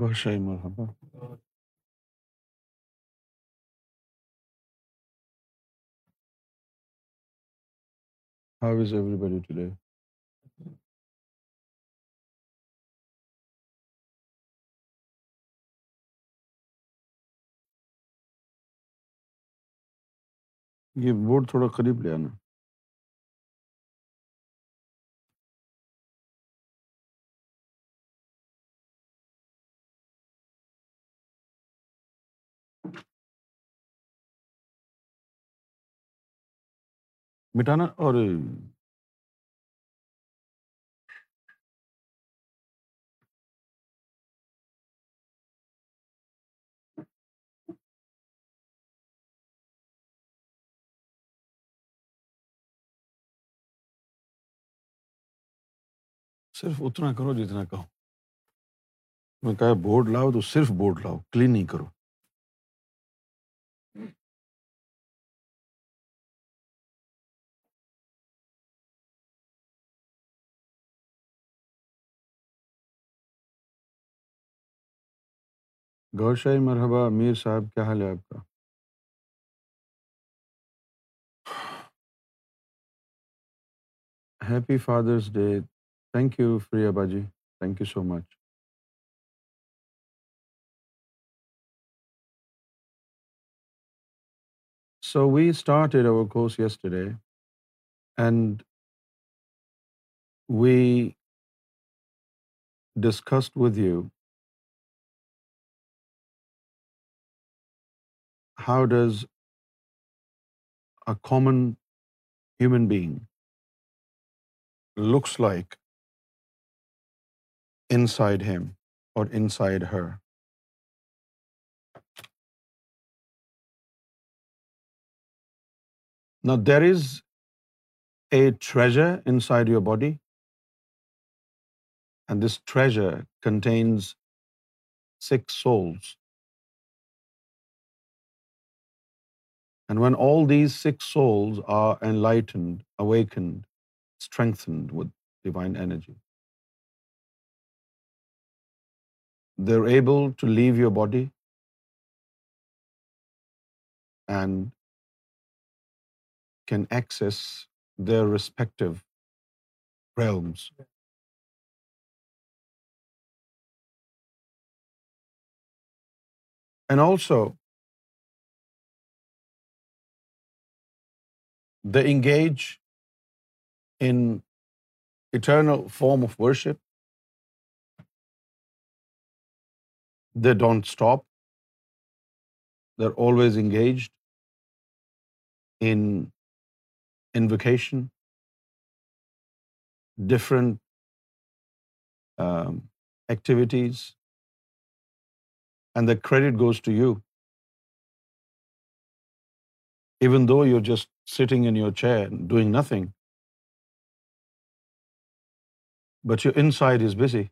گوشہ مرحبا how is every body today یہ board تھوڑا قریب لے آنا مٹانا اور صرف اتنا کرو جتنا کہو میں کہا بورڈ لاؤ تو صرف بورڈ لاؤ کلین نہیں کرو شاہی مرحبہ میر صاحب کیا حال ہے آپ کا happy father's day thank you free ابا جی thank you so much so we start our course yesterday and we discussed with you how does a common human being looks like inside him or inside her? Now, there is a treasure inside your body, and this treasure contains 6 souls. And when all these six souls are enlightened, awakened, strengthened with divine energy, they're able to leave your body and can access their respective realms. And also, They engage in eternal form of worship. They don't stop. They're always engaged in invocation, different um, activities, and the credit goes to you even though you're just sitting in your chair doing nothing, but your inside is busy.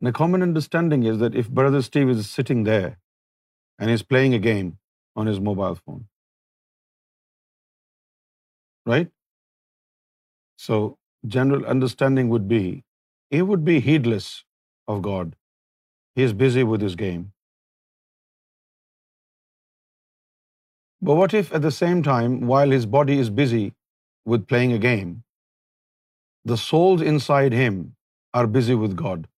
And a common understanding is that if Brother Steve is sitting there and he's playing a game on his mobile phone, right? So general understanding would be, he would be heedless of God. He is busy with his game. But what if at the same time, while his body is busy with playing a game, the souls inside him are busy with God?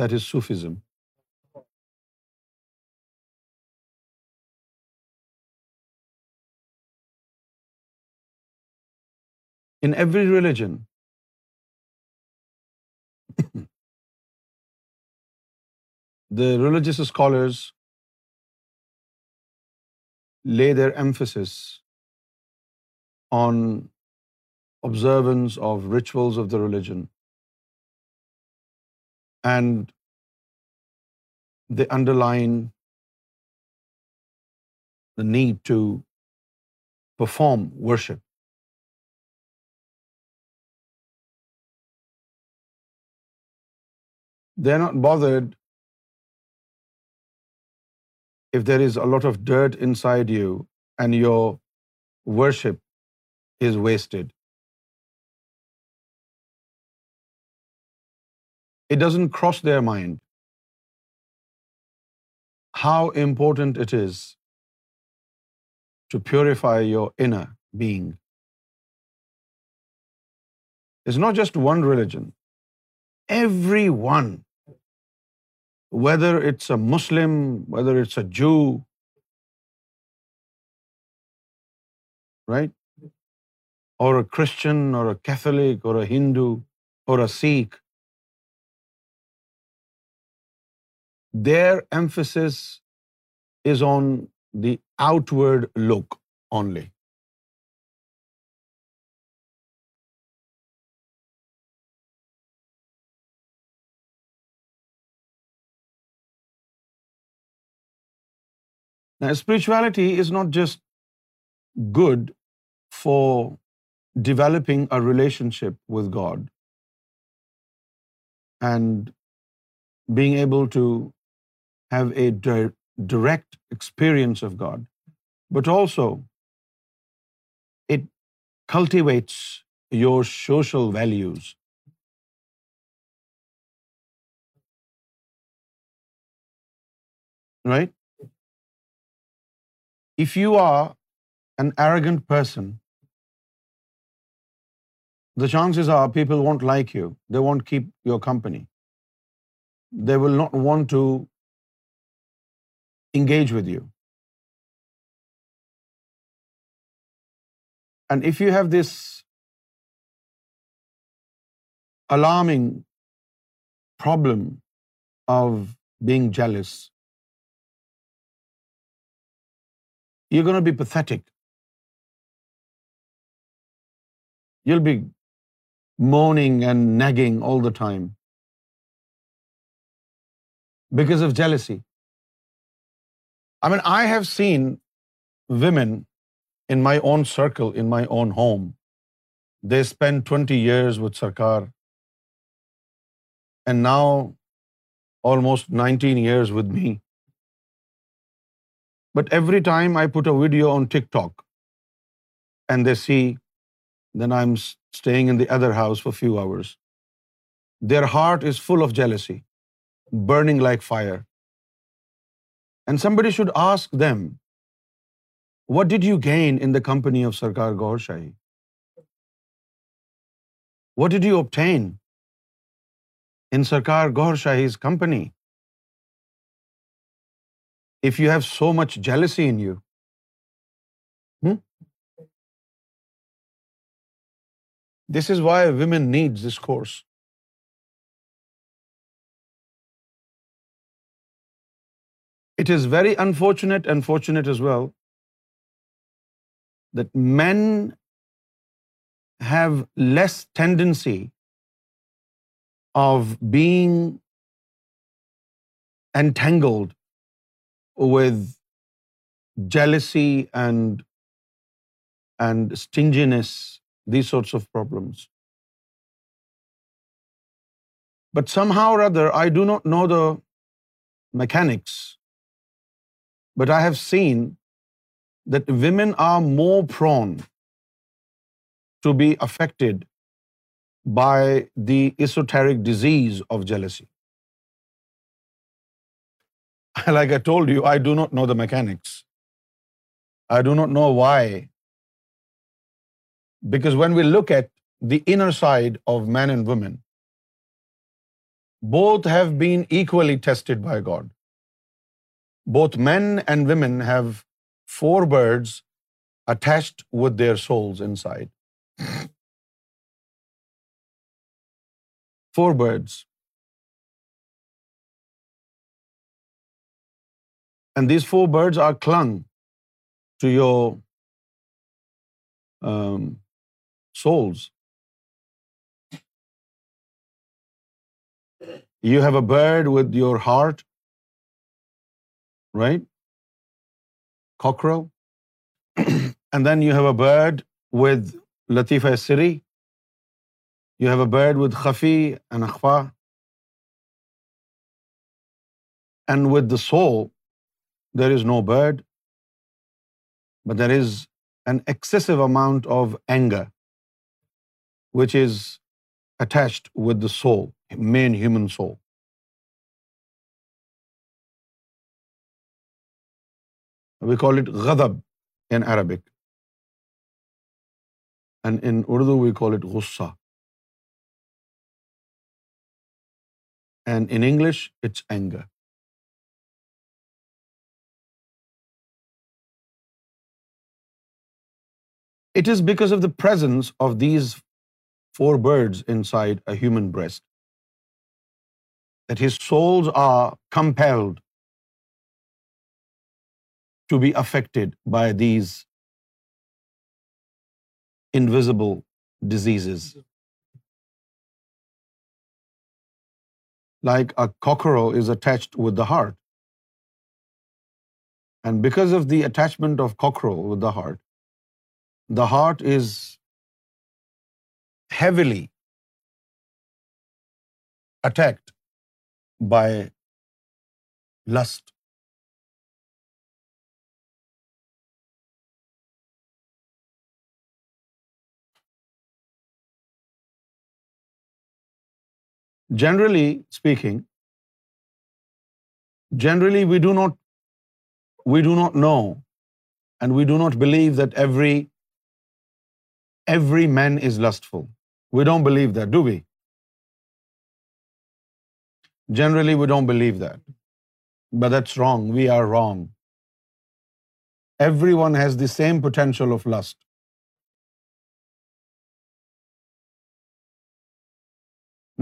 That is Sufism. in every religion. The religious scholars lay their emphasis on observance of rituals of the religion, and they underline the need to perform worship They're not bothered if there is a lot of dirt inside you and your worship is wasted. It doesn't cross their mind how important it is to purify your inner being. It's not just one religion. Everyone whether it's a Muslim, whether it's a Jew, right? Or a Christian, or a Catholic, or a Hindu, or a Sikh. Their emphasis is on the outward look only. Now, spirituality is not just good for developing a relationship with God and being able to have a direct experience of God, but also it cultivates your social values. Right? If you are an arrogant person, the chances are people won't like you. They won't keep your company. They will not want to engage with you. And if you have this alarming problem of being jealous, you're going to be pathetic. You'll be moaning and nagging all the time because of jealousy. I mean, I have seen women in my own circle, in my own home. They spend 20 years with Sarkar and now almost 19 years with me. But every time I put a video on TikTok and they see then I am in the other house for few hours their heart is full of jealousy burning like fire and somebody should ask them what did you gain in the company of Sarkar Gohar Shahi what did you obtain Gohar Shahi if you have so much jealousy in you? Hmm? This is why women need this course. It is very unfortunate and fortunate as well that men have less tendency of being entangled with jealousy and stinginess, these sorts of problems. But somehow or other, I do not know the mechanics, but I have seen that women are more prone to be affected by the esoteric disease of jealousy. Like I told you, I do not know the mechanics. I do not know why. Because when we look at the inner side of man and woman, both have been equally tested by God. Both men and women have four birds attached with their souls inside. Four birds. And these four birds are clinging to your souls you have a bird with your heart right کاکرو and then you have a bird with لطیفہ سری you have a bird with خفی and اخوا and with the so there is no bad but there is an excessive amount of anger which is attached with the so mean human so we call it غدب in Arabic and in Urdu we call it غصہ and in English it's anger It is because of the presence of these four birds inside a human breast that his souls are compelled to be affected by these invisible diseases. Like a cockroach is attached with the heart. And because of the attachment of cockroach with the heart, the heart is heavily attacked by lust. Generally speaking, generally we do not know and we do not believe that every every man is lustful. We don't believe that, do we? Generally, we don't believe that. But that's wrong. We are wrong. Everyone has the same potential of lust.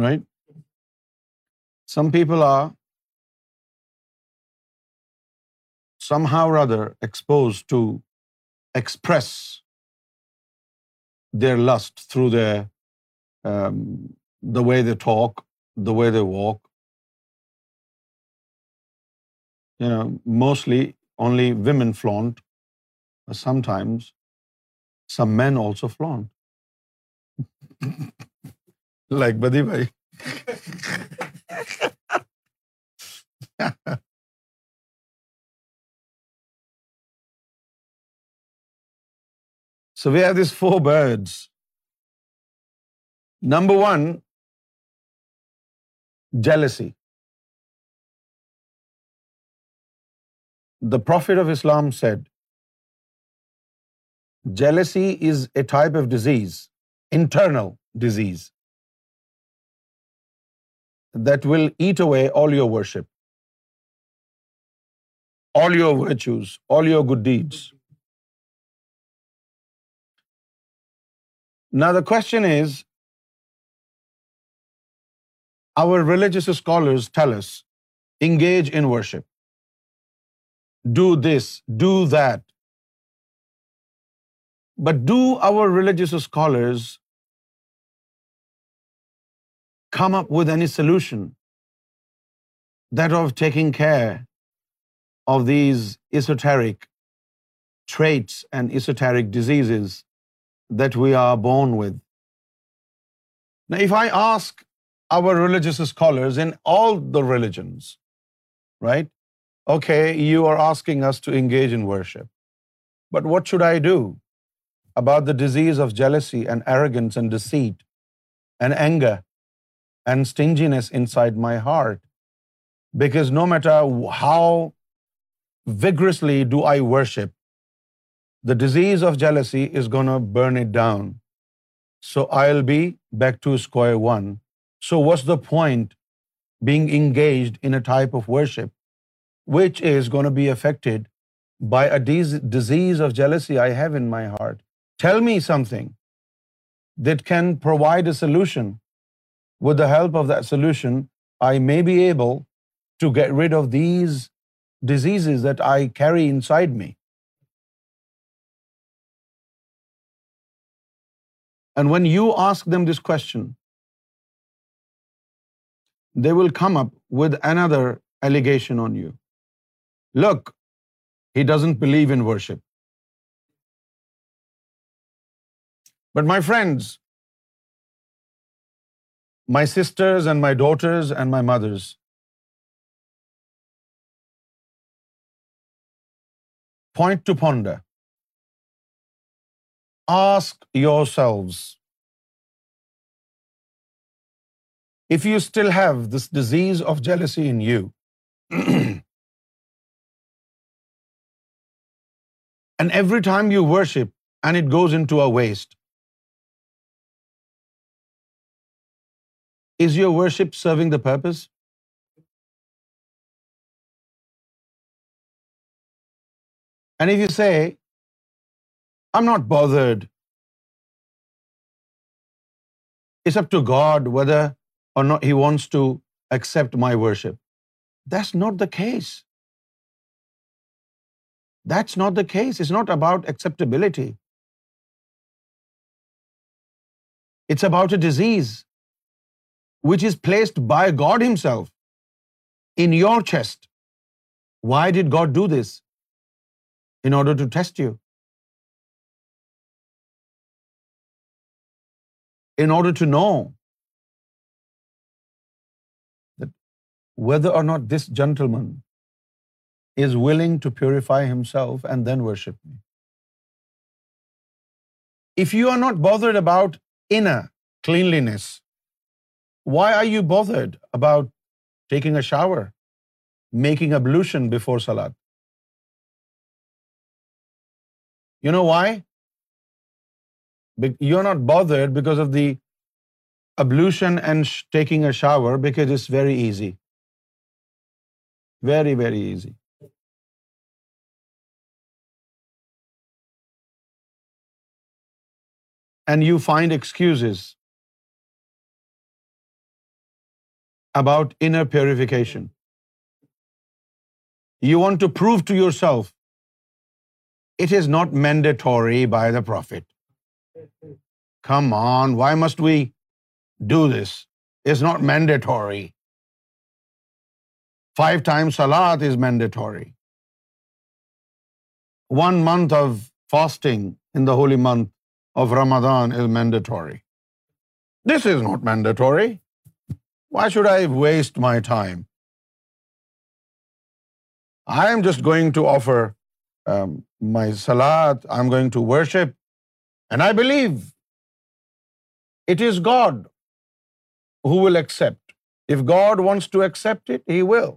Right? Some people are somehow or other exposed to express their lust through the the way they talk the way the walk mostly only women flaunt sometimes some men also flaunt like بدی بھائی So we have these four birds. Number one, jealousy. The Prophet of Islam said, jealousy is a type of disease, internal disease, that will eat away all your worship, all your virtues, all your good deeds. Now the question is, our religious scholars tell us, engage in worship. Do this, do that. But do our religious scholars come up with any solution that of taking care of these esoteric traits and esoteric diseases that we are born with. Now, if I ask our religious scholars in all the religions, right? Okay, you are asking us to engage in worship. But what should I do about the disease of jealousy and arrogance and deceit and anger and stinginess inside my heart? Because no matter how vigorously do I worship, the disease of jealousy is going to burn it down. So I'll be back to square one. So what's the point being engaged in a type of worship which is going to be affected by a disease of jealousy I have in my heart? Tell me something that can provide a solution. With the help of that solution, I may be able to get rid of these diseases that I carry inside me. And when you ask them this question, they will come up with another allegation on you. Look, he doesn't believe in worship. But my friends, my sisters and my daughters and my mothers, point to ponder. Ask yourselves, if you still have this disease of jealousy in you, and every time you worship and it goes into a waste, is your worship serving the purpose? And if you say I'm not bothered. It's up to God whether or not He wants to accept my worship. That's not the case. That's not the case. It's not about acceptability. It's about a disease which is placed by God Himself in your chest. Why did God do this? In order to test you. in order to know that whether or not this gentleman is willing to purify himself and then worship me. If you are not bothered about inner cleanliness, why are you bothered about taking a shower, making ablution before salat? You know why? You're not bothered because of the ablution and taking a shower, because it's very easy. Very, very easy. And you find excuses about inner purification. You want to prove to yourself it is not mandatory by the Prophet. Come on, why must we do this? It's not mandatory. 5 times salat is mandatory. 1 month of fasting in the holy month of Ramadan is mandatory. This is not mandatory. Why should I waste my time? I am just going to offer um, my salat, I'm going to worship, and I believe it is God who will accept. If God wants to accept it, He will.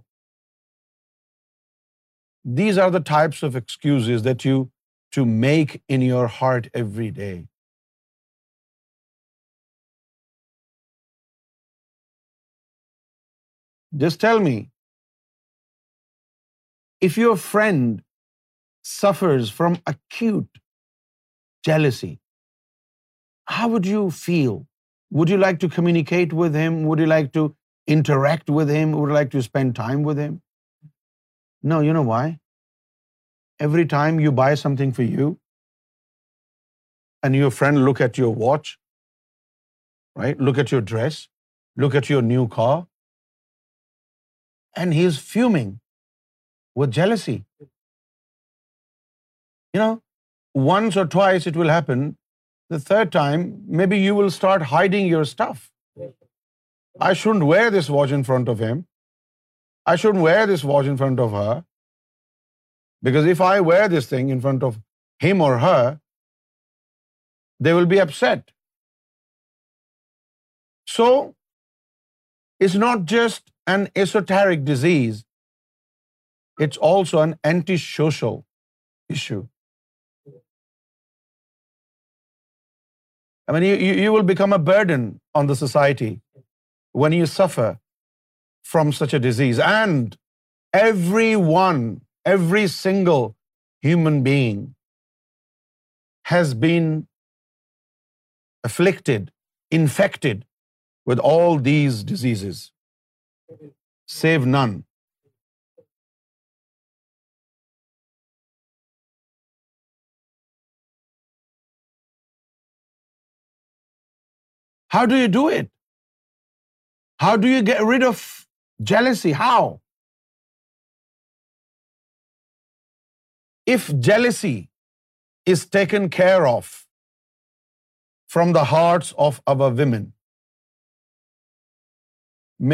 These are the types of excuses that you to make in your heart every day. Just tell me, if your friend suffers from acute jealousy, how would you feel? Would you like to communicate with him? Would you like to interact with him? Would you like to spend time with him? No, you know why? Every time you buy something for you, and your friend look at your watch, right? Look at your dress, look at your new car, and he is fuming with jealousy. You know, once or twice it will happen the third time, maybe you will start hiding your stuff. I shouldn't wear this watch in front of him. I shouldn't wear this watch in front of her. Because if I wear this thing in front of him or her, they will be upset. So, it's not just an esoteric disease, it's also an antisocial issue. I mean, you will become a burden on the society when you suffer from such a disease. And everyone, every single human being has been afflicted, infected with all these diseases, save none. How do you do it? How do you get rid of jealousy? How? If jealousy is taken care of from the hearts of our women,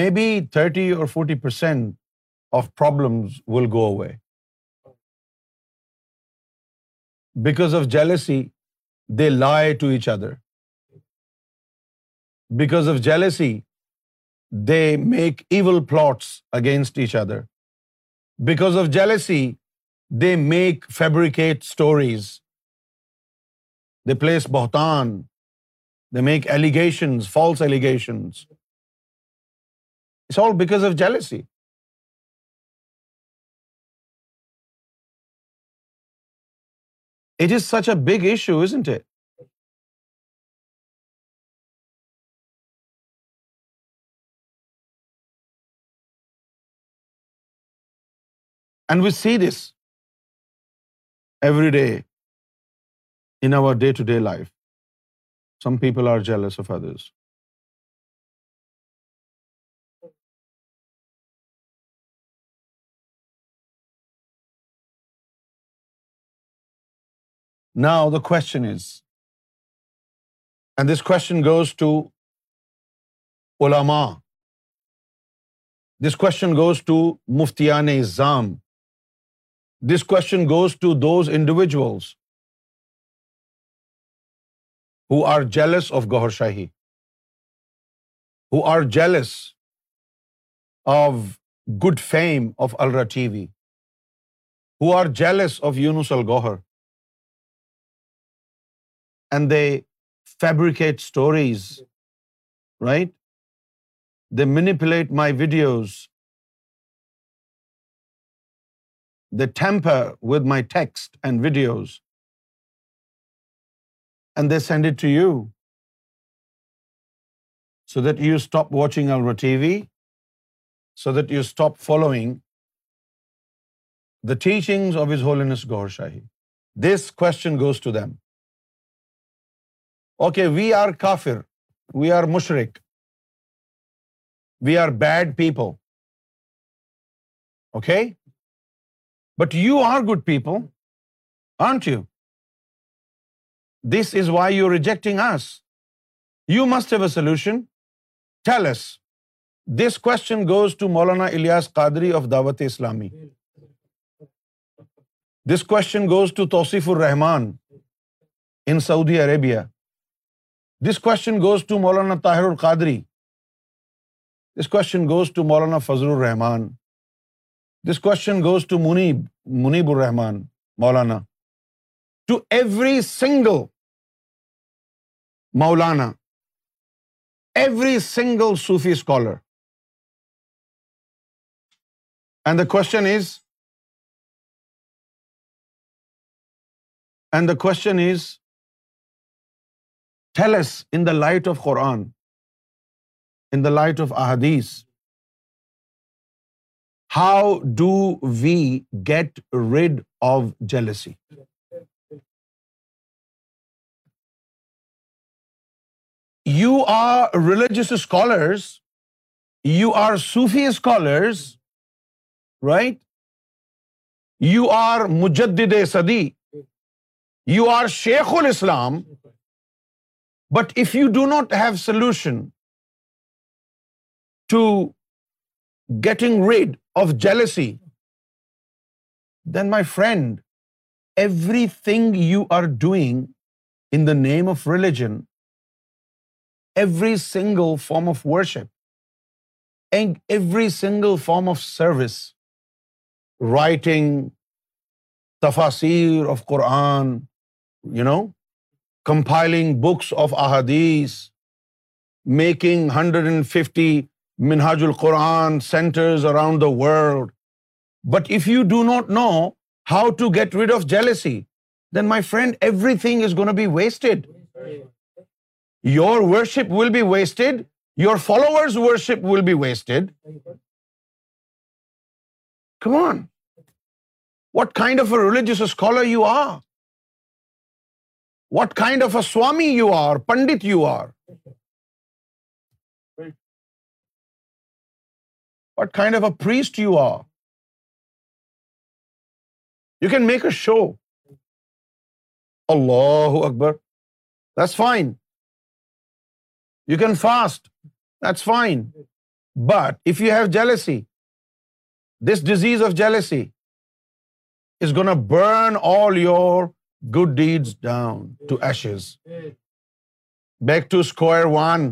maybe 30 or 40% of problems will go away. Because of jealousy, they lie to each other because of jealousy, they make evil plots against each other. Because of jealousy, they fabricate stories. They place bohtan. They make allegations, false allegations. It's all because of jealousy. It is such a big issue, isn't it? And we see this every day in our day to day life some people are jealous of others نا the question is and this question goes to Ola this question goes to مفتیان اس this question goes to those individuals who are jealous of Gohar Shahi who are jealous of good fame of ALRA T V who are jealous of Al Gohar and they fabricate stories right they manipulate my videos tamper with my text and videos and they send it to you so that you stop watching T V so that you stop following the teaching of his holiness Gohar Shahi this question goes to them okay we are کافر we are مشرق we are bad people okay But you are good people, aren't you? This is why you're rejecting us. You must have a solution. Tell us. This question goes to Maulana Ilyas Qadri of Dawat-e-Islami. This question goes to Tawseefur Rahman in Saudi Arabia. This question goes to Maulana Tahirul Qadri. This question goes to Maulana Fazlur Rahman. This question goes to money Muneeb Rahman Maulana to every single Maulana every single Sufi scholar and the question is and the question is in the light of Quran in the light of احادیث how do we get rid of jealousy you are religious scholars you are Sufi scholars right you are مجدد صدی you are شیخ الاسلام but if you do not have solution to getting rid of jealousy then my friend everything you are doing in the name of religion every single form of worship and every single form of service writing تفاصیر of Quran you know compiling books of احادیث making hundred and fifty Minhajul Quran centers around the world. But if you do not know how to get rid of jealousy, then my friend, everything is going to be wasted. Your worship will be wasted. Your followers' worship will be wasted. Come on. What kind of a religious scholar you are? What kind of a swami you are, pandit you are? what kind of a priest you are. You can make a show. Allahu Akbar. That's fine. You can fast. That's fine. But if you have jealousy, this disease of jealousy is going to burn all your good deeds down to ashes. Back to square one.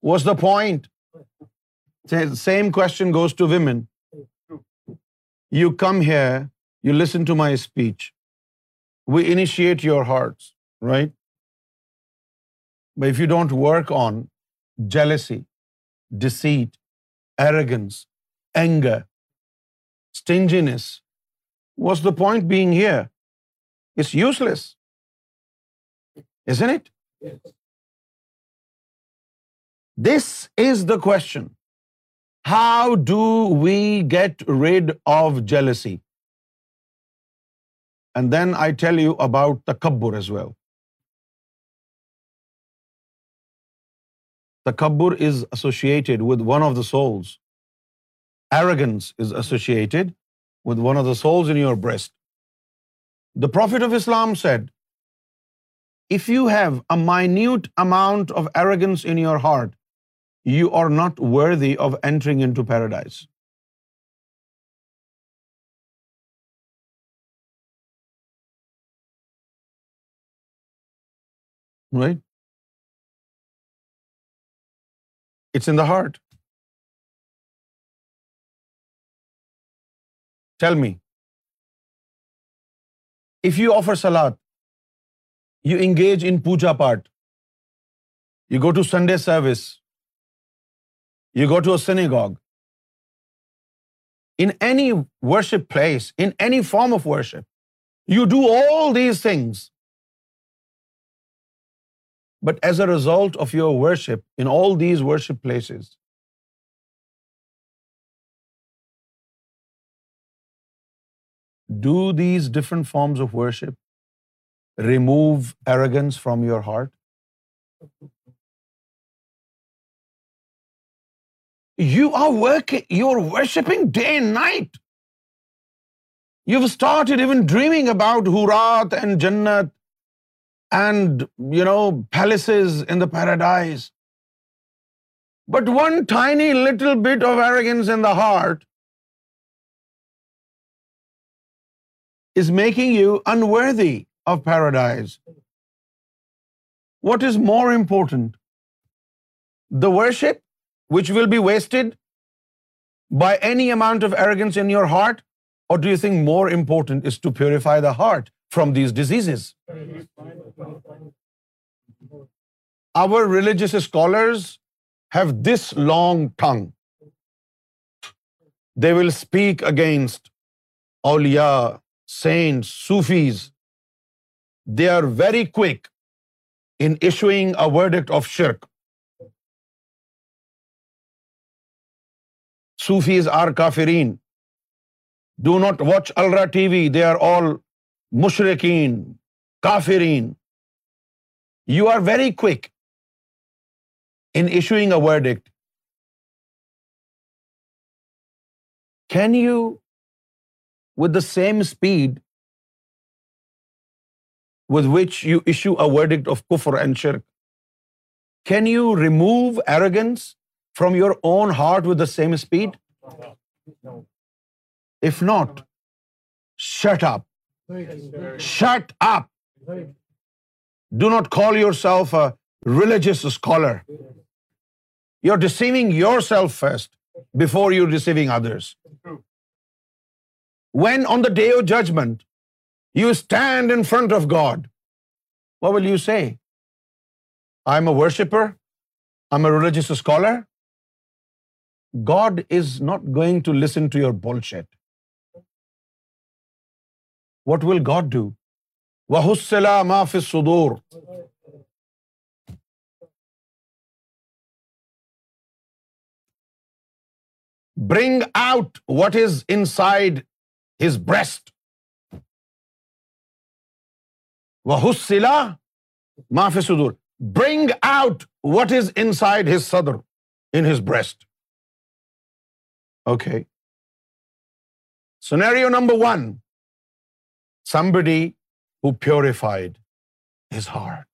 What's the point? Same question goes to women. You come here, you listen to my speech. We initiate your hearts, right? But if you don't work on jealousy, deceit, arrogance, anger, stinginess, what's the point being here? It's useless. Isn't it? Yes. This is the question. How do we get rid of jealousy? And then I tell you about takabbur as well. Takabbur is associated with one of the souls. Arrogance is associated with one of the souls in your breast. The Prophet of Islam said, if you have a minute amount of arrogance in your heart, you are not worthy of entering into paradise. Right? It's in the heart. Tell me, if you offer salat, you engage in puja part, you go to Sunday service, you go to a synagogue. In any worship place, in any form of worship, you do all these things. But as a result of your worship in all these worship places, do these different forms of worship remove arrogance from your heart? You are working, you are worshipping day and night. You've started even dreaming about Hurat and Jannat and, palaces in the paradise. But one tiny little bit of arrogance in the heart is making you unworthy of paradise. What is more important, the worship which will be wasted by any amount of arrogance in your heart or do you think more important is to purify the heart from these disease our religious scholars have this long tongue they will speak against Auliya saint Sufis they are very quick issuing issuing word of شرک Sufis are کافرین do not watch ALRA T V they are all مشرقین کافرین you are very keen issuing a word act can you with the same speed with which you issue a word of کفر and شرک can you remove arrogance from your own heart with the same speed? If not, shut up. Shut up. Do not call yourself a religious scholar. You're deceiving yourself first before you're deceiving others. When on the day of judgment, you stand in front of God, what will you say? I'm a worshiper. I'm a religious scholar. God is not going to listen to your bullshit what will God do وسیلا معاف سدور bring out what is inside his breast حسلا معاف سدور bring out what is inside his سدر in his breast Okay. Scenario number one, somebody who purified his heart,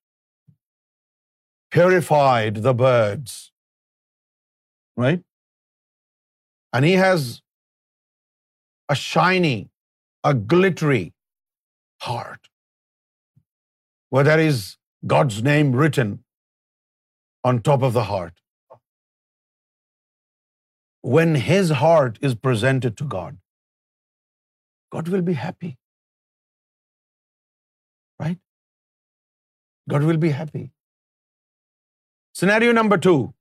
purified the birds, right? And he has a shiny, a glittery heart where there is God's name written on top of the heart when his heart is presented to God, God will be happy. Right? God will be happy. Scenario number 2.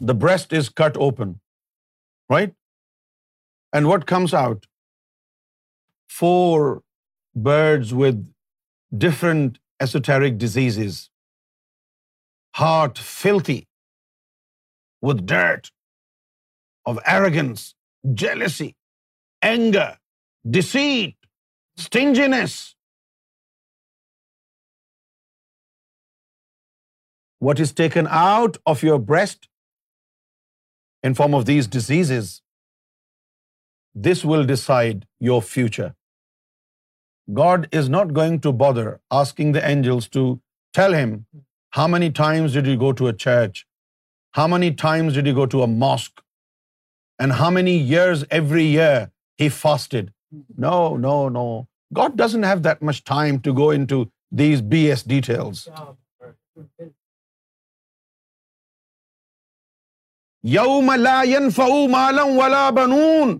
The breast is cut open. Right? And what comes out? 4 birds with different esoteric diseases. Heart filthy with dirt of arrogance, jealousy, anger, deceit, stinginess. What is taken out of your breast in form of these diseases, this will decide your future. God is not going to bother asking the angels to tell him, how many times did you go to a church? How many times did you go to a mosque and how many years every year he fasted know no no God doesn't have that much time to go into these B S details you ملا فو مالم ولا بنون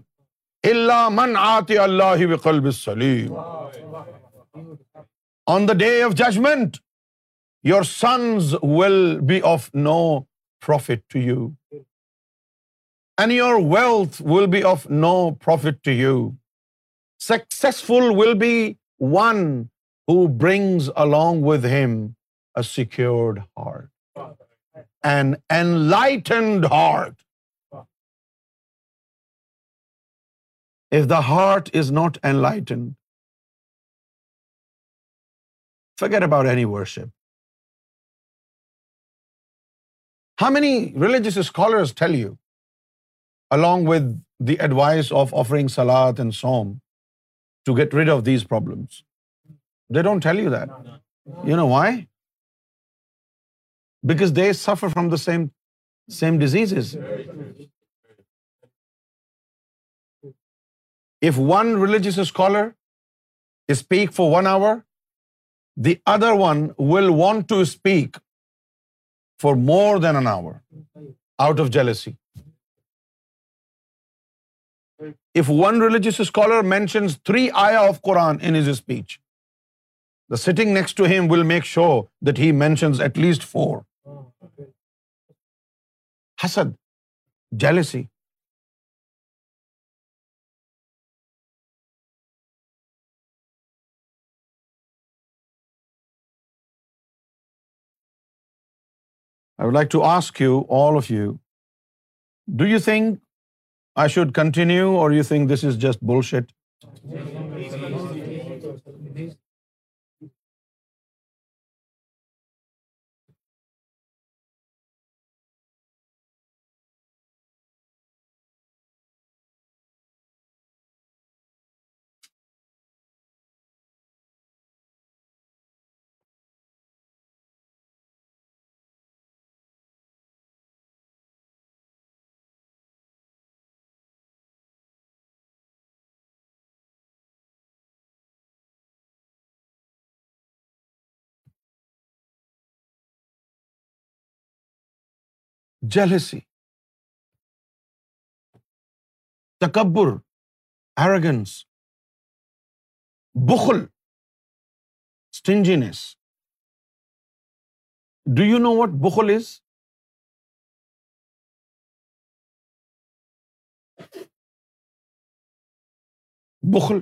اللہ من آتی اللہ وکلب سلیم on the day of judgment your sons will be of no profit to you, hmm. and your wealth will be of no profit to you. Successful will be one who brings along with him a secured heart, an enlightened heart. If the heart is not enlightened, forget about any worship. How many religious scholars tell you, along with the advice of offering salat and psalm, to get rid of these problems? They don't tell you that. You know why? Because they suffer from the same diseases. If one religious scholar speaks for 1 hour, the other one will want to speak for more than an hour out of jealousy if one religious scholar mention three آیا of in انز speech the setting next to him will make sure that he mentions at least four حسد jealousy I would like to ask you, all of you, do you think I should continue, or you think this is just bullshit? Jealousy تکبر arrogance بخل stinginess do you know what بخل is بخل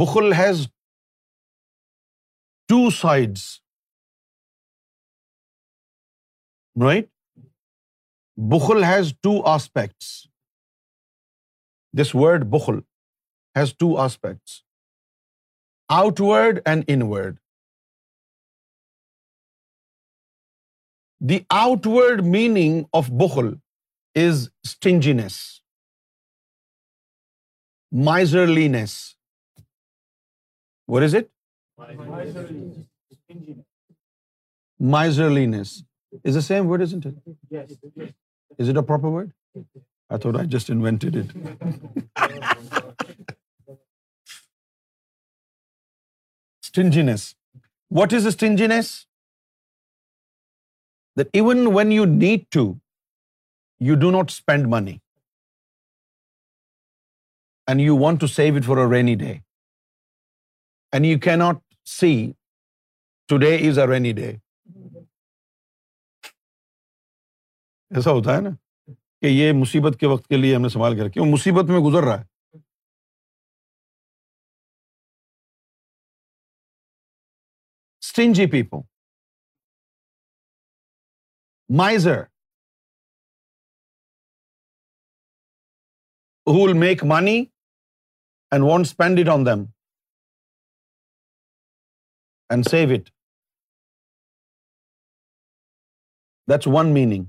بخل has two sides right بخل has two aspects this word بخل has two aspects outward and inward the outward meaning of بخل is stinginess miserly what is it miserly same word is that even when you need to you do not spend money and you want to save it for a rainy day and you key not see today is rainy day ایسا ہوتا ہے نا کہ یہ مصیبت کے وقت کے لیے ہم نے کے کر وہ مصیبت میں گزر رہا ہے people miser who'll make money and want spend it on them and save it this one meaning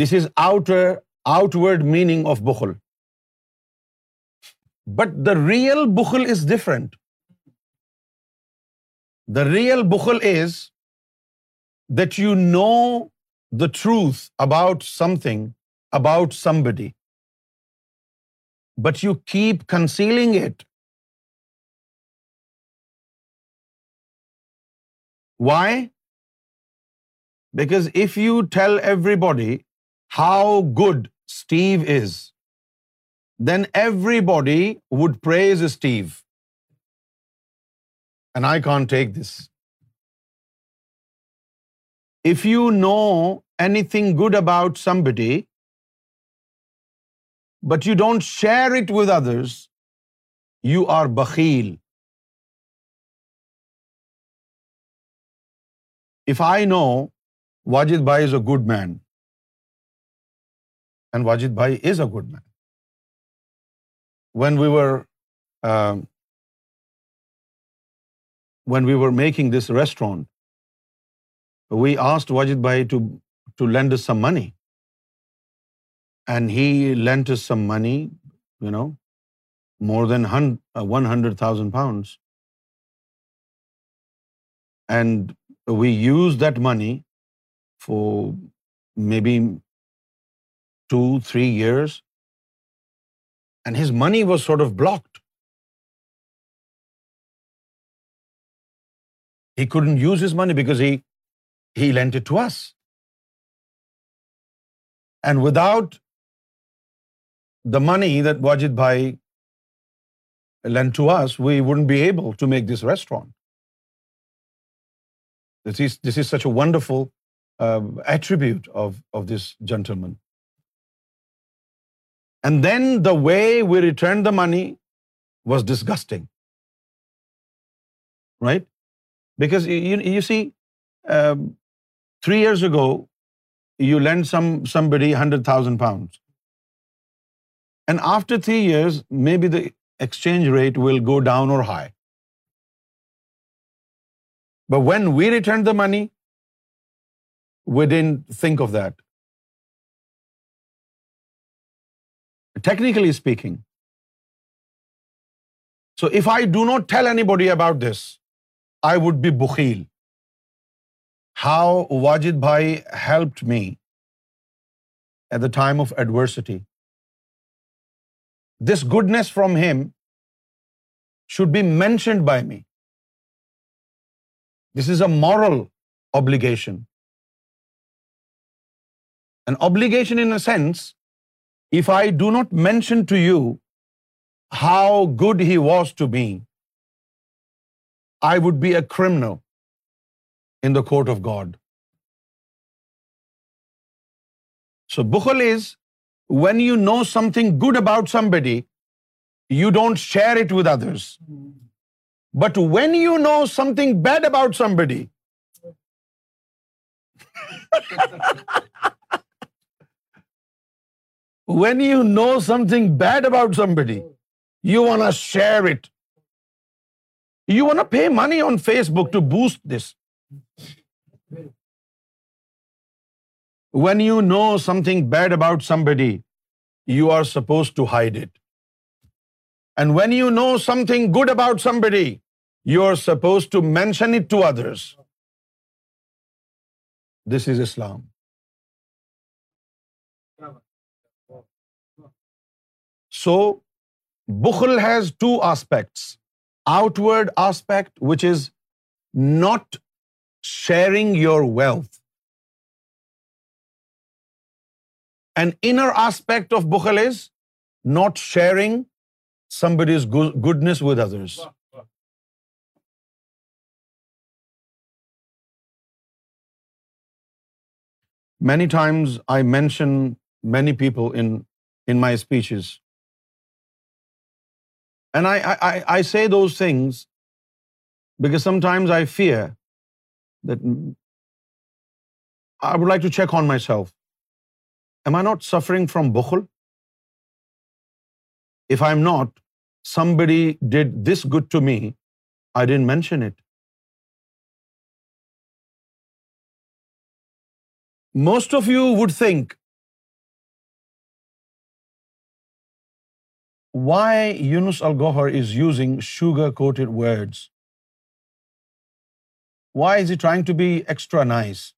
This is outward meaning of bukhl. But the real bukhl is different. The real bukhl is that you know the truth about something, about somebody, but you keep concealing it. Why? Because if you tell everybody how good Steve is, then everybody would praise Steve. And I can't take this. If you know anything good about somebody, but you don't share it with others, you are bakheel. If I know Wajid bhai is a good man, and Wajid bhai is a good man. When we were um, making this restaurant, we asked Wajid bhai to lend us some money, and he lent us some money, you know, more than uh, 100,000 pounds, and we used that money for maybe 2-3 years, and his money was sort of blocked. He couldn't use his money because he lent it to us. And without the money that Wajid Bhai lent to us, we wouldn't be able to make this restaurant. This is such a wonderful uh, attribute of this gentleman. And then the way we returned the money was disgusting. Right? Because you see, um, 3 years ago, you lent somebody 100,000 pounds. And after 3 years, maybe the exchange rate will go down or high. But when we returned the money, we didn't think of that. technically speaking. So if I do not tell anybody about this, I would be bukheel. How Wajid bhai helped me at the time of adversity. This goodness from him should be mentioned by me. This is a moral obligation. An obligation in a sense if I do not mention to you how good he was to me, I would be a criminal in the court of God. So bukhl is when you know something good about somebody, you don't share it with others. But when you know something bad about somebody When you know something bad about somebody, you want to share it. You want to pay money on Facebook to boost this. When you know something bad about somebody, you are supposed to hide it. And when you know something good about somebody, you are supposed to mention it to others. This is Islam. So بخل has two aspects outward aspect which is not sharing your wealth and inner aspect of بخل is not sharing but is goodness with others many times I mention many people in my speeches And I say those things because sometimes I fear that I would like to check on myself. Am I not suffering from bukhl? If I'm not, somebody did this good to me, I didn't mention it. Most of you would think why Yunus Al-Gohar is using sugar-coated words? Why is he trying to be extra nice?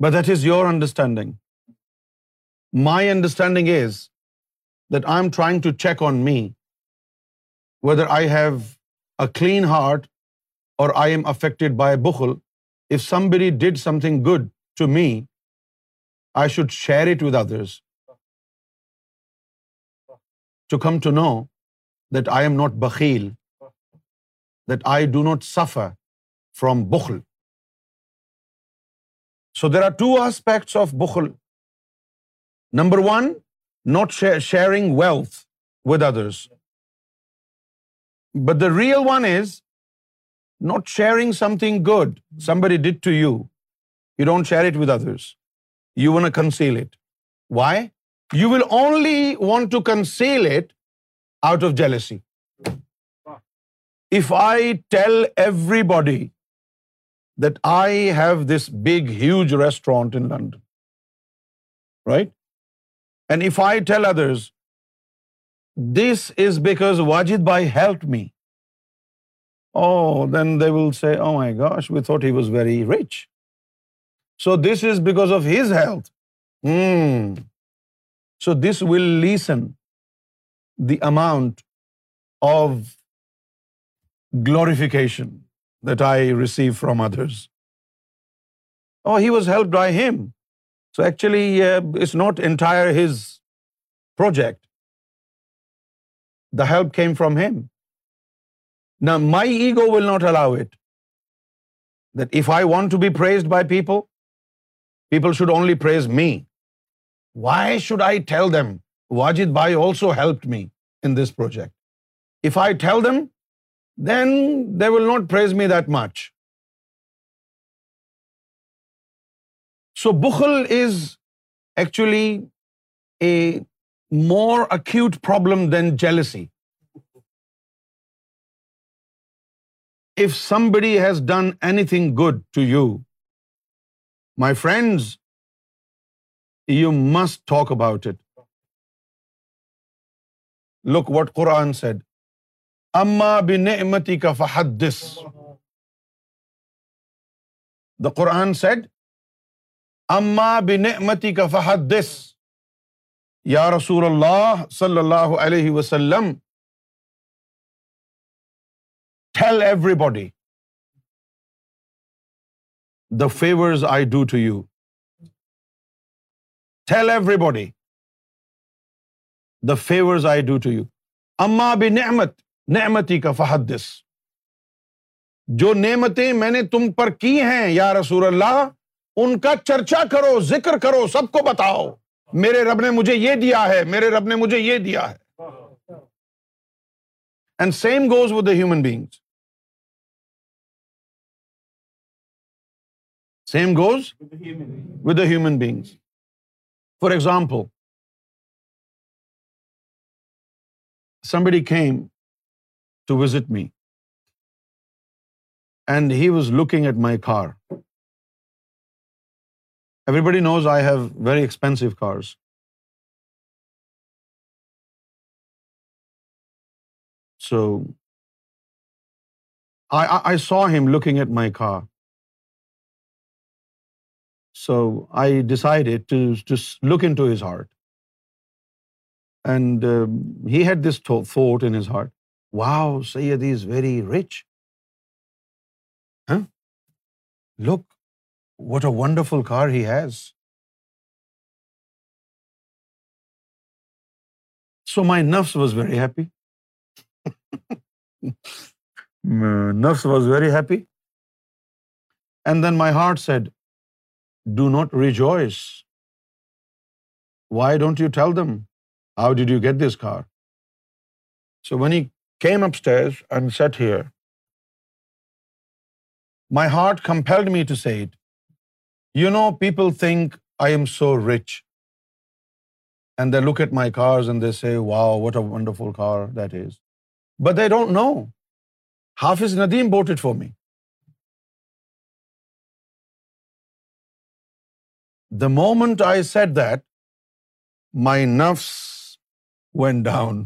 But that is your understanding. My understanding is that I'm trying to check on me whether I have a clean heart or I am affected by bukhl. If somebody did something good to me, I should share it with others to come to know that I am not bakhil, that I do not suffer from bukhl. So there are two aspects of bukhl. Number one, not sharing wealth with others. But the real one is not sharing something good somebody did to you. You don't share it with others. You want to conceal it. Why? you will only want to conceal it out of jealousy. If I tell everybody that I have this big, huge restaurant in London, right? And if I tell others, this is because Wajid bhai helped me, oh, then they will say, oh my gosh, we thought he was very rich. So this is because of his health. Hmm. So this will lessen the amount of glorification that I receive from others. Oh, he was helped by him. So actually, uh, it's not entire his project. The help came from him. Now, my ego will not allow it. That if I want to be praised by people, people should only praise me. Why should I tell them Wajid Bhai also helped me in this project? If I tell them, then they will not praise me that much. So bukhl is actually a more acute problem than jealousy. If somebody has done anything good to you, my friends, you must talk about it like what Quran said اما بنتی کا حد دا قرآن said اما امتی کا یا رسول اللہ صلی اللہ علیہ وسلم tell everybody the favours I do to you favours I do to you اما بھی نعمت نعمتی کا فہدس جو نعمتیں میں نے تم پر کی ہیں یا رسول اللہ ان کا چرچا کرو ذکر کرو سب کو بتاؤ میرے رب نے مجھے یہ دیا ہے میرے رب نے مجھے یہ دیا ہے and same goes with the human beings with a human beings For example, somebody came to visit me, and he was looking at my car. Everybody knows I have very expensive cars. So I saw him looking at my car. So I decided to just look into his heart. And um, he had this thought in his heart, wow, Sayyidi is very rich. Huh? Look, what a wonderful car he has. So my nafs was very happy. Nafs was very happy. And then my heart said, do not rejoice. Why don't you tell them? How did you get this car? So when he came upstairs and sat here, my heart compelled me to say it. You know, people think I am so rich. And they look at my cars and they say, wow, what a wonderful car that is. But they don't know. Hafiz Nadeem bought it for me. The moment I said that my نفس went down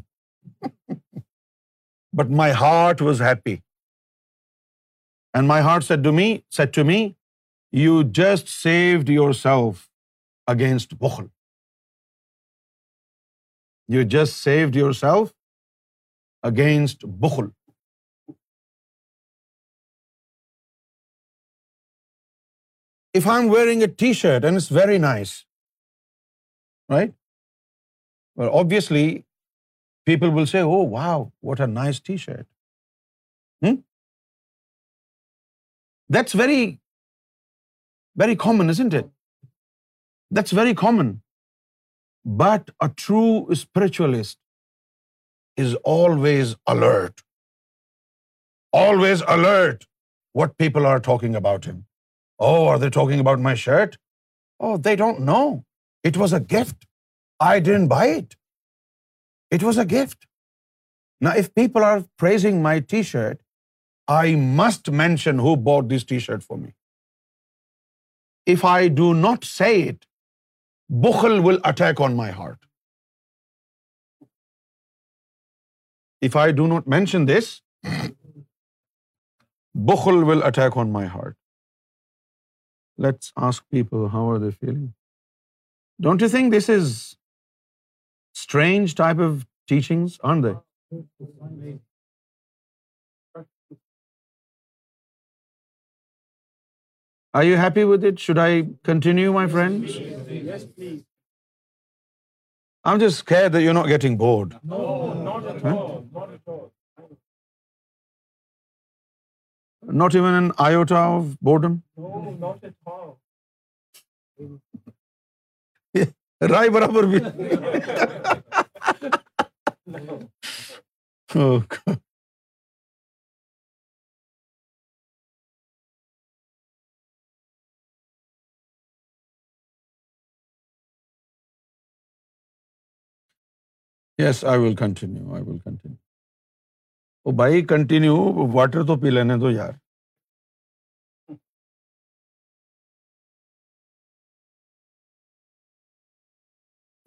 but my heart was happy and my heart said to me said to me you just saved yourself against بخل you just saved yourself against بخل if I'm wearing a T-shirt and it's very nice, right? Well, obviously, people will say, oh, wow, what a nice T-shirt. Hmm? That's very, very common, isn't it? That's very common. But a true spiritualist is always alert. Always alert what people are talking about him. Oh, are they talking about my shirt? Oh, they don't know. It was a gift. I didn't buy it. It was a gift. Now, if people are praising my T-shirt, I must mention who bought this T-shirt for me. If I do not say it, bukhl will attack on my heart. If I do not mention this, bukhl will attack on my heart. Let's ask people how are feeling don't you think this is strange type of teaching I you happy with it should I continue my friend I am just you not getting bored not even an iota of boredom رائے برابر بھی yes I will continue I will continue بھائی continue water تو پی لینے تو یار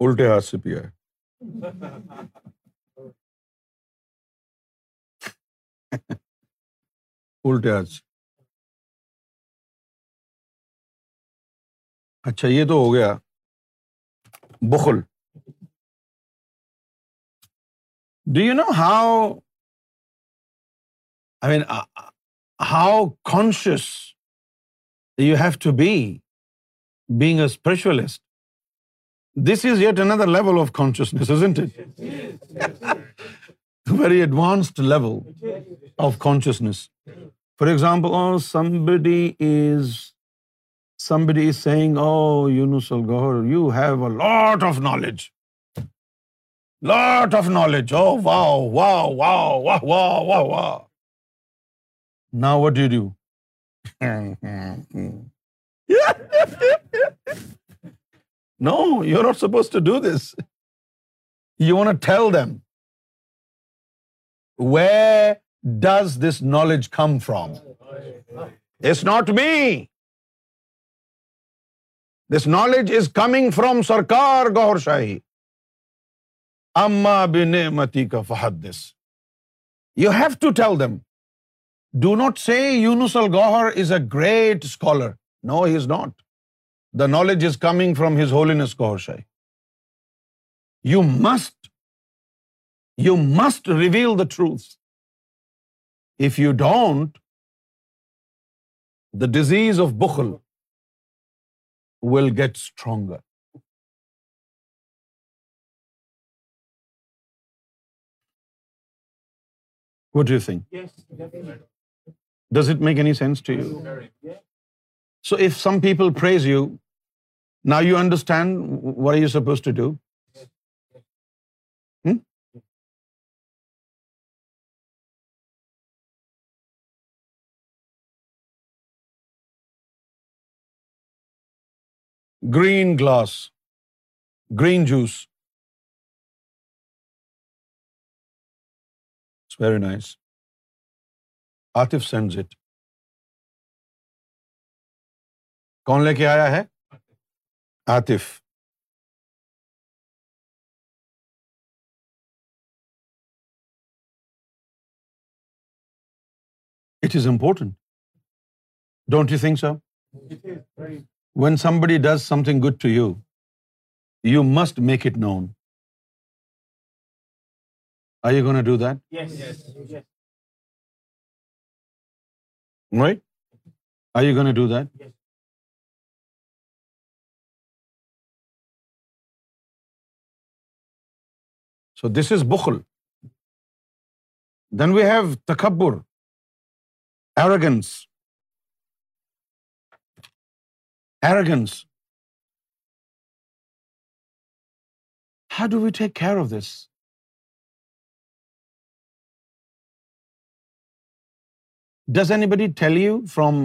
الٹے ہاتھ سے ہے الٹے ہاتھ سے اچھا یہ تو ہو گیا بخل do you know how I mean how conscious you have to be being a spiritualist this is at another level of consciousness is an very advanced level of consciousness for example somebody is somebody is saying oh Younus Gohar you have a lot of knowledge lot of knowledge oh wow wow wow واہ واہ واہ واہ نا what do they know you are not supposed to do this you tell them where does this knowledge come from it's not me this knowledge is coming from Sarkar Gohar Shahi اما متی کا Fahad this you have to tell them do not see Younus Gohar is a great scholar no he is not the knowledge is coming from his holiness Gohar Shahi you must you must reveal the truth if you don't the disease of بخل will get stronger you sing Does it make any sense to you? So if some people praise you, now you understand what are you supposed to do? Hmm? Green glass, green juice. It's very nice. Atif sends it کون لے کے آیا ہے Atif it is important don't you think so when somebody does something good to you you must make it known I you gonna do that right I you gonna do that so this is بخل then we have تکبر arrogance arrogance how do we take care of this Does anybody tell you from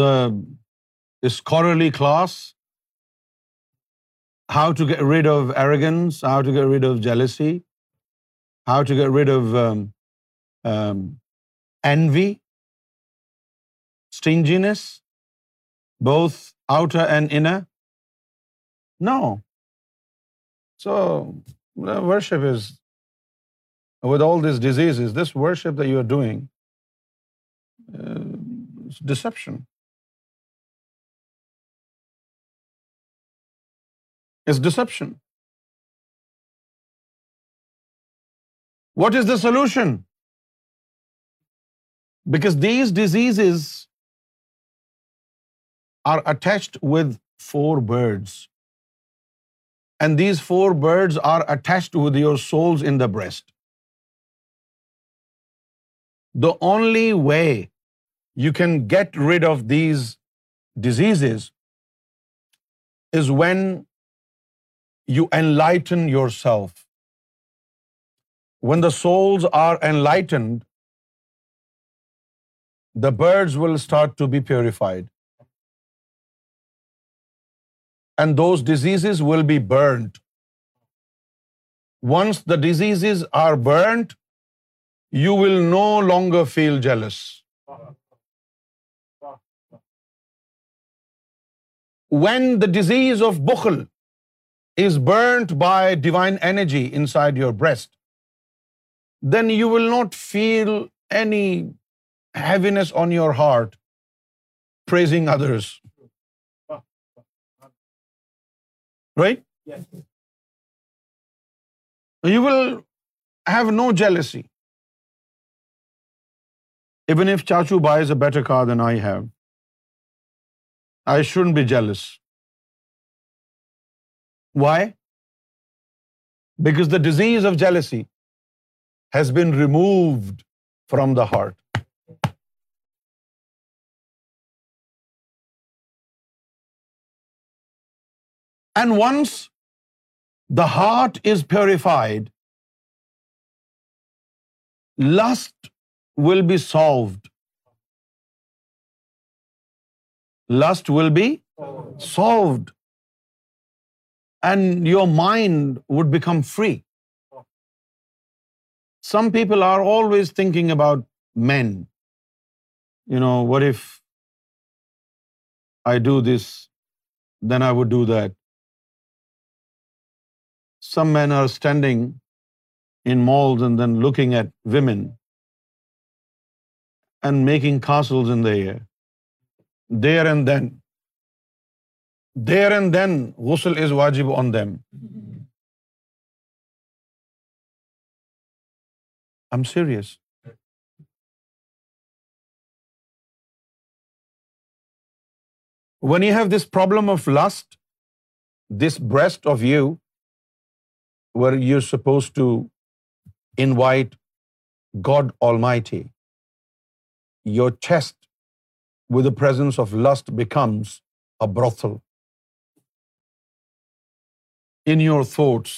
the scholarly class how to get rid of arrogance, how to get rid of jealousy, how to get rid of um, um, envy, stinginess, both outer and inner? No. So worship is, with all these diseases, this worship that you are doing uh, deception. It's deception. What is the solution? Because these diseases are attached with four birds. And these four birds are attached with your souls in the breast. The only way you can get rid of these diseases is when you enlighten yourself. When the souls are enlightened, the birds will start to be purified. And those diseases will be burnt. Once the diseases are burnt, you will no longer feel jealous. when the disease of bukhl is burnt by divine energy inside your breast, then you will not feel any heaviness on your heart praising others. Right? Yes. You will have no jealousy. Even if Chachu buys a better car than I have, I shouldn't be jealous. Why? Because the disease of jealousy has been removed from the heart. And once the heart is purified, lust will be solved lust will be solved, and your mind would become free. Some people are always thinking about men. You know, what if I do this, then I would do that. Some men are standing in malls and then looking at women and making castles in the air. There and then there and then غسل is واجب on them I'm serious when you have this problem of lust this breast of you where you suppose to invite God almighty your chest with the presence of lust becomes a brothel. In your thoughts,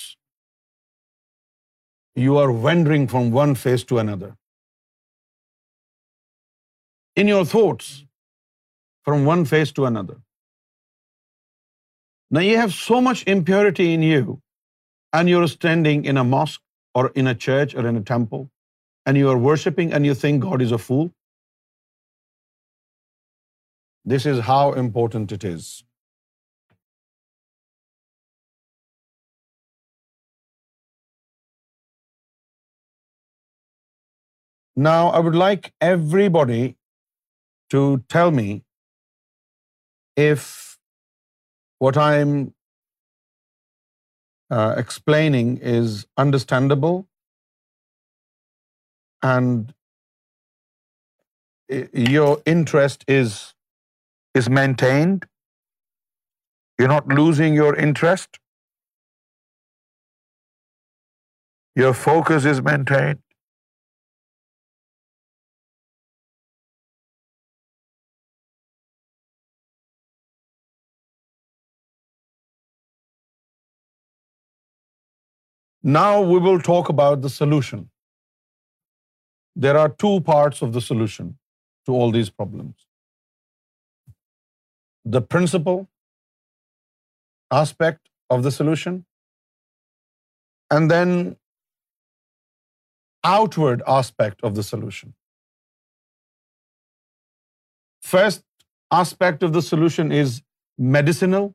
you are wandering from one phase to another. In your thoughts, from one phase to another. Now you have so much impurity in you, and you're standing in a mosque or in a church or in a temple, and you are worshipping and you think God is a fool. This is how important it is. Now, I would like everybody to tell me if what I'm uh, explaining is understandable and uh, your interest is is maintained. You're not losing your interest. Your focus is maintained. Now we will talk about the solution. There are two parts of the solution to all these problems the principle aspect of the solution, and then outward aspect of the solution. First aspect of the solution is medicinal,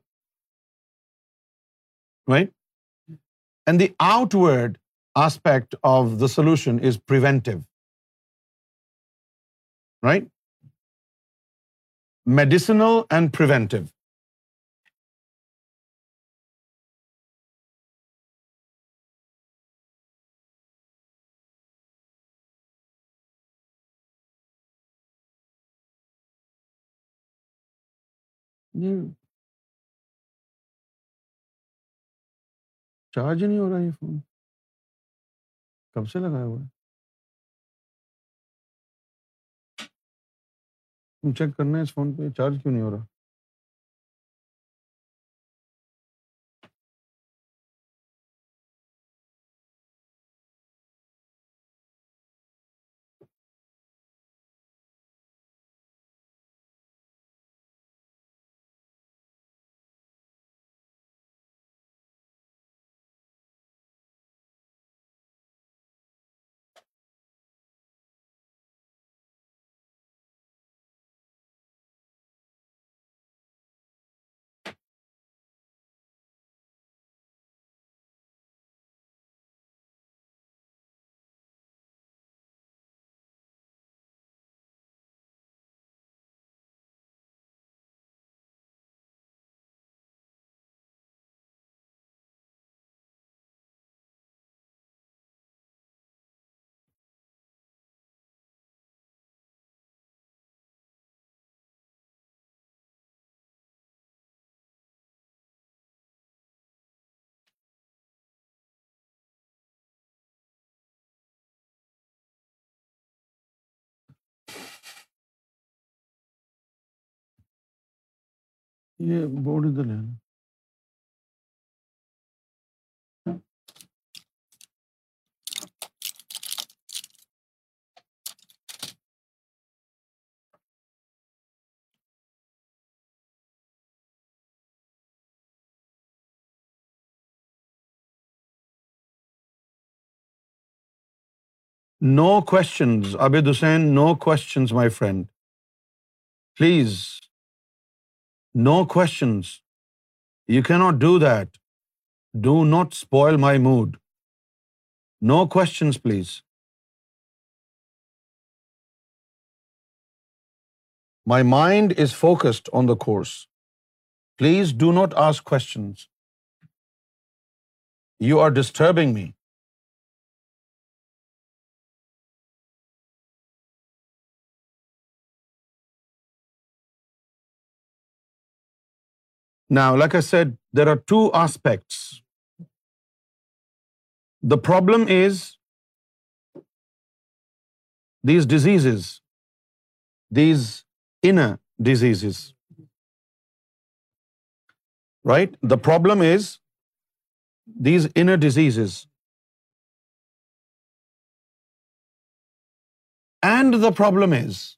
right? And the outward aspect of the solution is preventive, right? Medicinal and preventive charge نہیں ہو رہا یہ phone کب سے لگایا ہوا ہے check کرنا ہے اس فون پہ چارج کیوں نہیں ہو رہا یہ بورڈ ادھر no questions Abid Hussain no questions my friend please No questions. You cannot do that. Do not spoil my mood. No questions, please. My mind is focused on the course. Please do not ask questions. You are disturbing me. Now, like I said, there are two aspects. The problem is these diseases, these inner diseases. Right? The problem is these inner diseases. And the problem is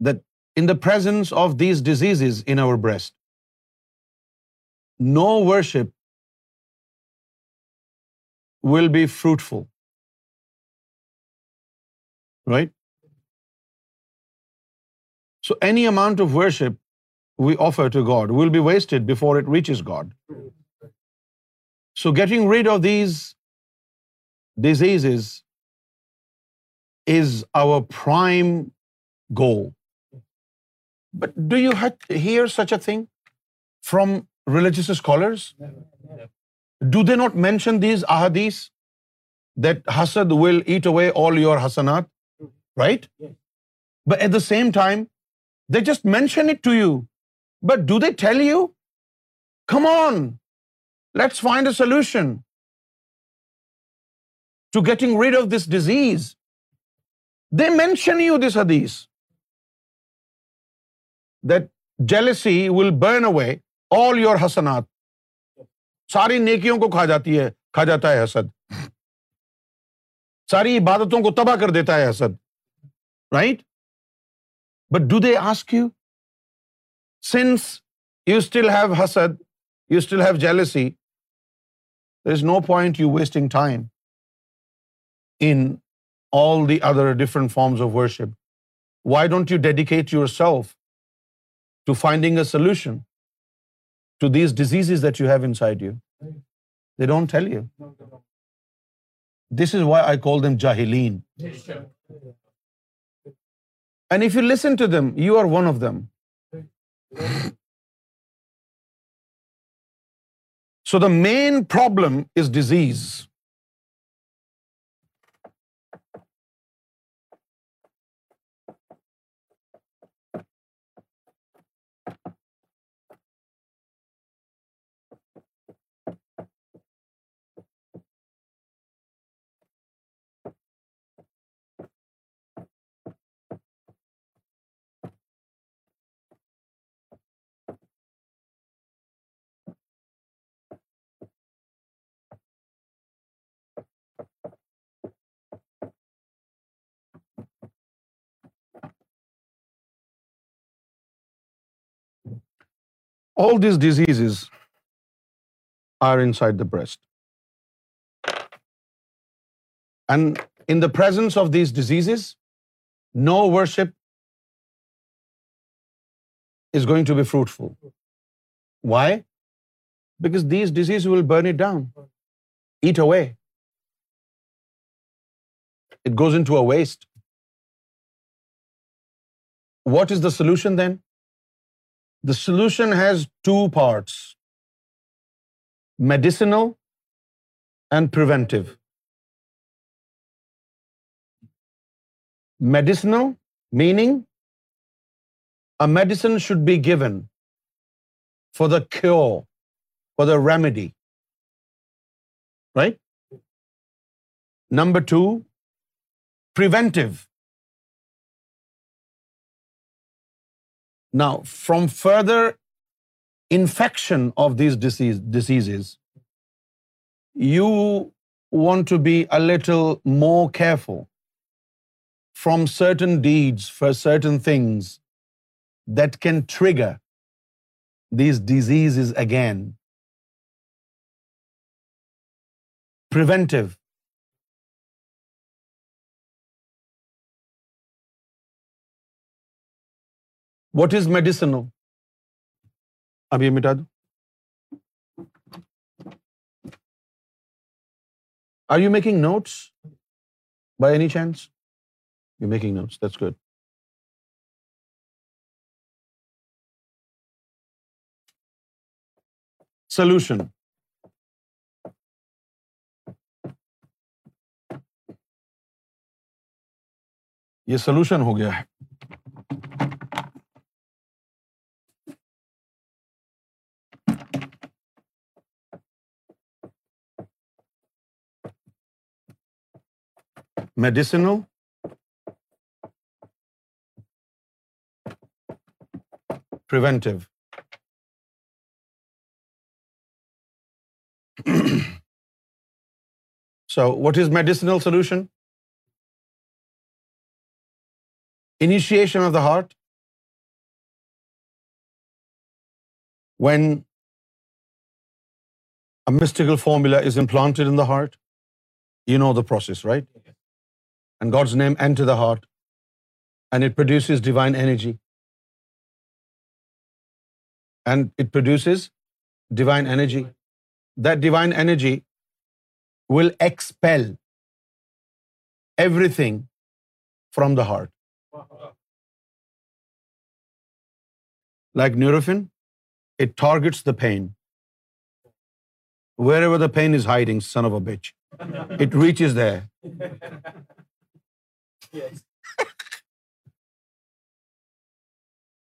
that in the presence of these diseases in our breast. No worship will be fruitful. Right? So any amount of worship we offer to God will be wasted before it reaches God. So getting rid of these diseases is our prime goal. But do you hear such a thing from religious scholars do they not mention these that حسد will eat away all your ہسنات but at the same time they just mention it to you but do they tell you come on let's find a solution to getting rid of this disease they mention you this حدیث that jealousy will burn away all your حسنات ساری نیکیوں کو کھا جاتی ہے کھا جاتا ہے حسد ساری عبادتوں کو تباہ کر دیتا ہے حسد right but do they ask you since you still have حسد you still have jealousy there is no point you wasting time in all the other different forms of worship why don't you dedicate yourself to finding a solution to these diseases that you have inside you. They don't tell you. This is why I call them Jahileen. And if you listen to them, you are one of them. So the main problem is disease. All these diseases are inside the breast. And in the presence of these diseases, no worship is going to be fruitful. Why? Because these diseases will burn it down, eat away. It goes into a waste. What is the solution then? The solution has two parts: medicinal and preventive. Medicinal meaning a medicine should be given for the cure, for the remedy, right? Number 2, preventive. Now, from further infection of these diseases, you want to be a little more careful from certain deeds for certain things that can trigger these diseases again. Preventive what is medicine no اب یہ مٹا دو are you making notes by any chance you making notes this good solution یہ solution ہو گیا ہے medicinal, preventive. So, what is medicinal solution? Initiation of the heart. When a mystical formula is implanted in the heart, you know the process, right? and God's name enter the heart, and it produces divine energy. And it produces divine energy. That divine energy will expel everything from the heart. Like Nurofen, it targets the pain. Wherever the pain is hiding, son of a bitch, it reaches there. Yes.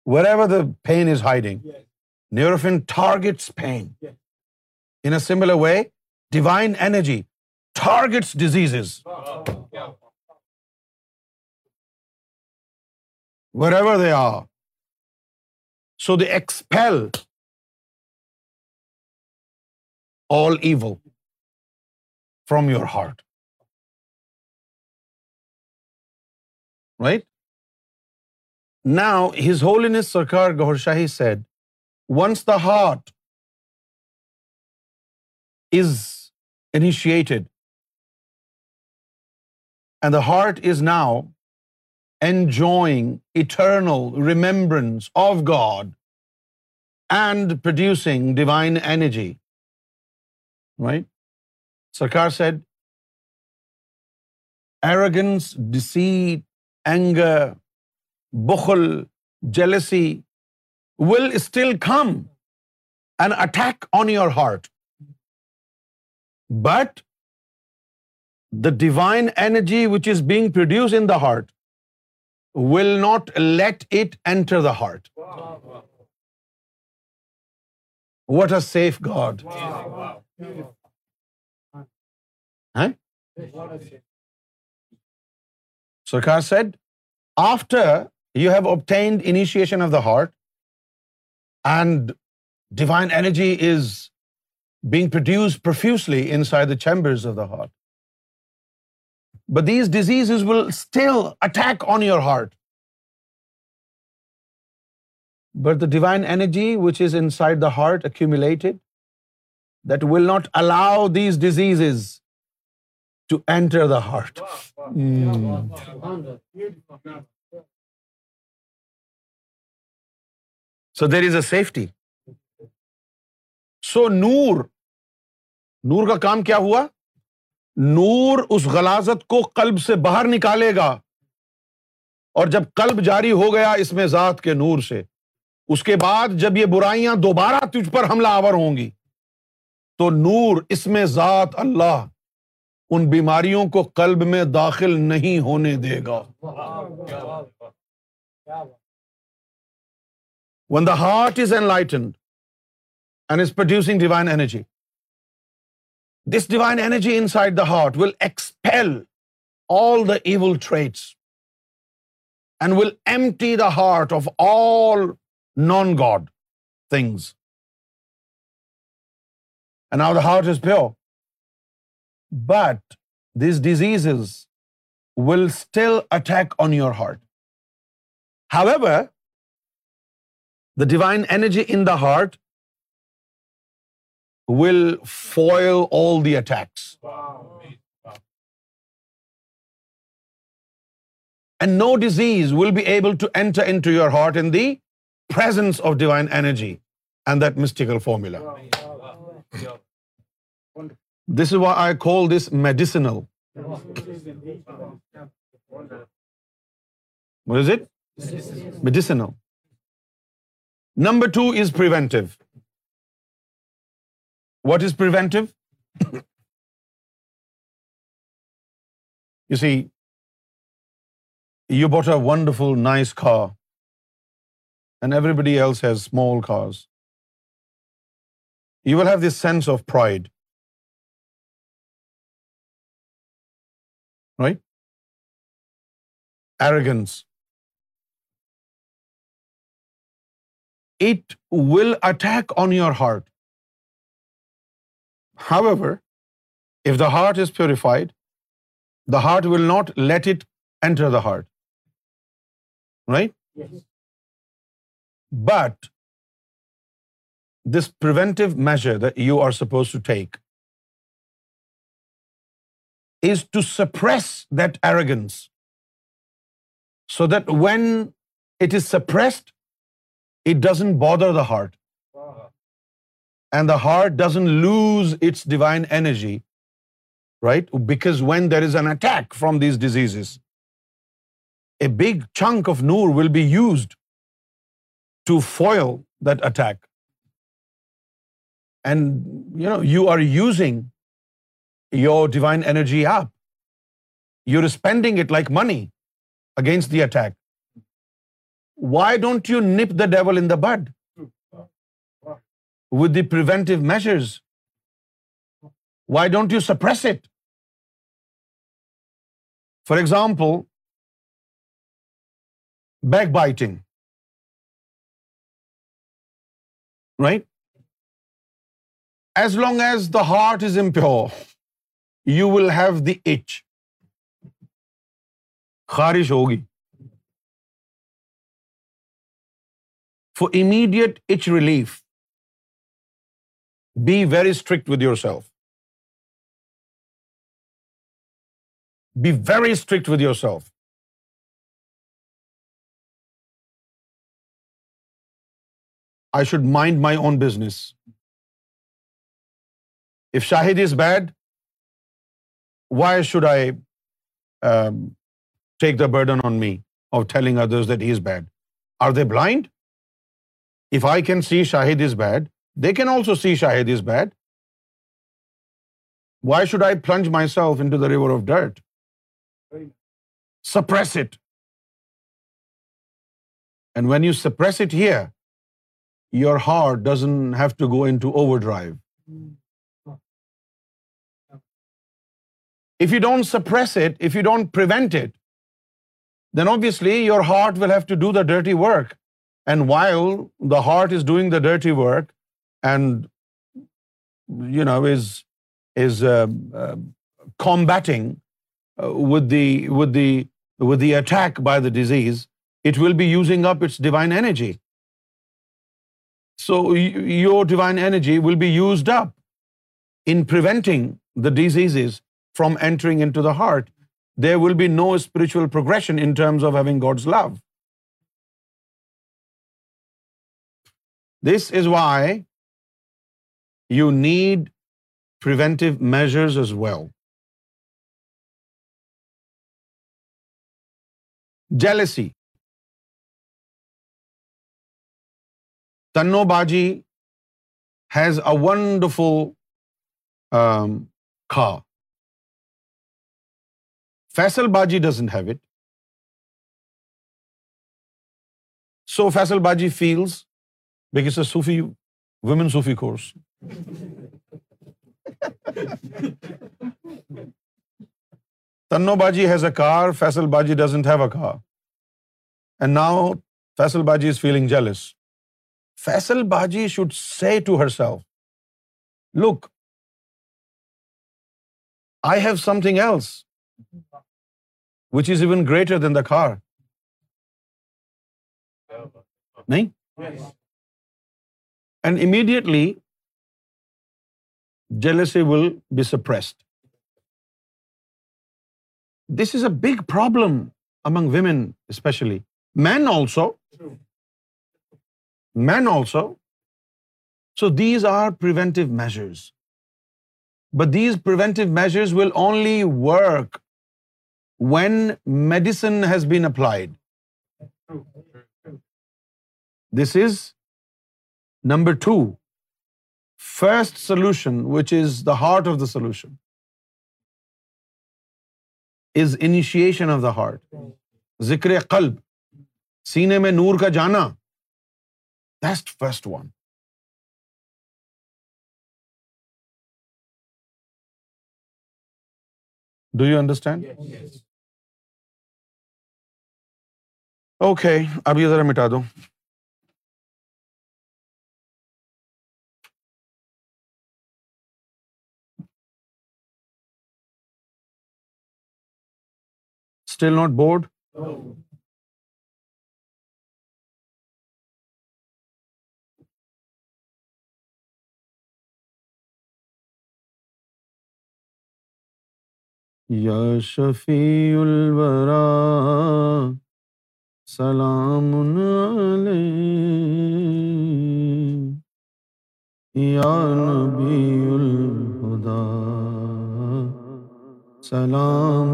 Wherever the pain is hiding, yes. Neurophil targets pain. Yes. In a similar way, divine energy targets diseases. Wow. Oh, wow. Oh, oh, Wherever they are. So they expel all evil from your heart. Right now his holiness Sarkar Gohar Shahi said once the heart is initiated and the heart is now enjoying eternal remembrance of God and producing divine energy right Sarkar said arrogance deceit anger بخل jealousy will still come and attack on your heart but the divine energy which is being produced in the heart will not let it enter the heart what are safe God Sarkar said, after you have obtained initiation of the heart and divine energy is being produced profusely inside the chambers of the heart. But these diseases will still attack on your heart. But the divine energy which is inside the heart accumulated, that will not allow these diseases to enter the heart so there is a safety so نور نور کا کام کیا ہوا نور اس غلازت کو club سے باہر نکالے گا اور جب کلب جاری ہو گیا اس میں ذات کے نور سے اس کے بعد جب یہ برائیاں دوبارہ تجھ پر حملہ آور ہوں گی تو نور اس میں ذات اللہ ان بیماریوں کو قلب میں داخل نہیں ہونے دے گا when the heart is enlightened and is producing divine energy this divine energy inside the heart will expel all the evil traits and will empty the heart of all non God things and now the heart is pure But these diseases will still attack on your heart. However, the divine energy in the heart will foil all the attacks. Wow. And no disease will be able to enter into your heart in the presence of divine energy and that mystical formula. Wow. Wow. Wonderful. This is why I call this medicinal. What is it? Medicinal. Number 2 is preventive. What is preventive? You see, you bought a wonderful, nice car, and everybody else has small cars. You will have this sense of pride. Right? Arrogance. It will attack on your heart. However, if the heart is purified, the heart will not let it enter the heart. Right? Yes. But this preventive measure that you are supposed to take is to suppress that arrogance, so that when it is suppressed, it doesn't bother the heart. Wow. And the heart doesn't lose its divine energy, right? Because when there is an attack from these diseases, a big chunk of noor will be used to foil that attack. And you know, you are using your divine energy up. You're spending it like money against the attack. Why don't you nip the devil in the bud with the preventive measures? Why don't you suppress it? For example, backbiting. Right? As long as the heart is impure, you will have the itch خارش ہوگی for immediate itch relief be very strict with yourself be very strict with yourself I should mind my own business if Shahid is bad why should I um, take the burden on me of telling others that he is bad? Are they blind? If I can see Shahid is bad, they can also see Shahid is bad. Why should I plunge myself into the river of dirt? Suppress it. And when you suppress it here, your heart doesn't have to go into overdrive. Hmm. If you don't suppress it, if you don't prevent it, then obviously your heart will have to do the dirty work. And while the heart is doing the dirty work and, you know, is uh, uh, combating uh, with the attack by the disease, it will be using up its divine energy. So your divine energy will be used up in preventing the diseases from entering into the heart, there will be no spiritual progression in terms of having God's love. This is why you need preventive measures as well. Jealousy, Tanno Baji has a wonderful um, car. Faisal Baji doesn't have it so Faisal course fails Baji has a car Faisal Baji doesn't have a car and now Faisal Baji is feeling jealous Faisal Baji should say to herself look I have something else which is even greater than the car. Nahin? Yes. And immediately, jealousy will be suppressed. This is a big problem among women especially. Men also. Men also. So these are preventive measures. But these preventive measures will only work when medicine has been applied this is number two first solution which is the heart of the solution is initiation of the heart ذکر قلب سینے میں نور کا جانا best first one do you understand okay اب یہ ذرا مٹا دو اسٹل ناٹ بورڈ یا شفیع الورا سلام یا نبی الہدا سلام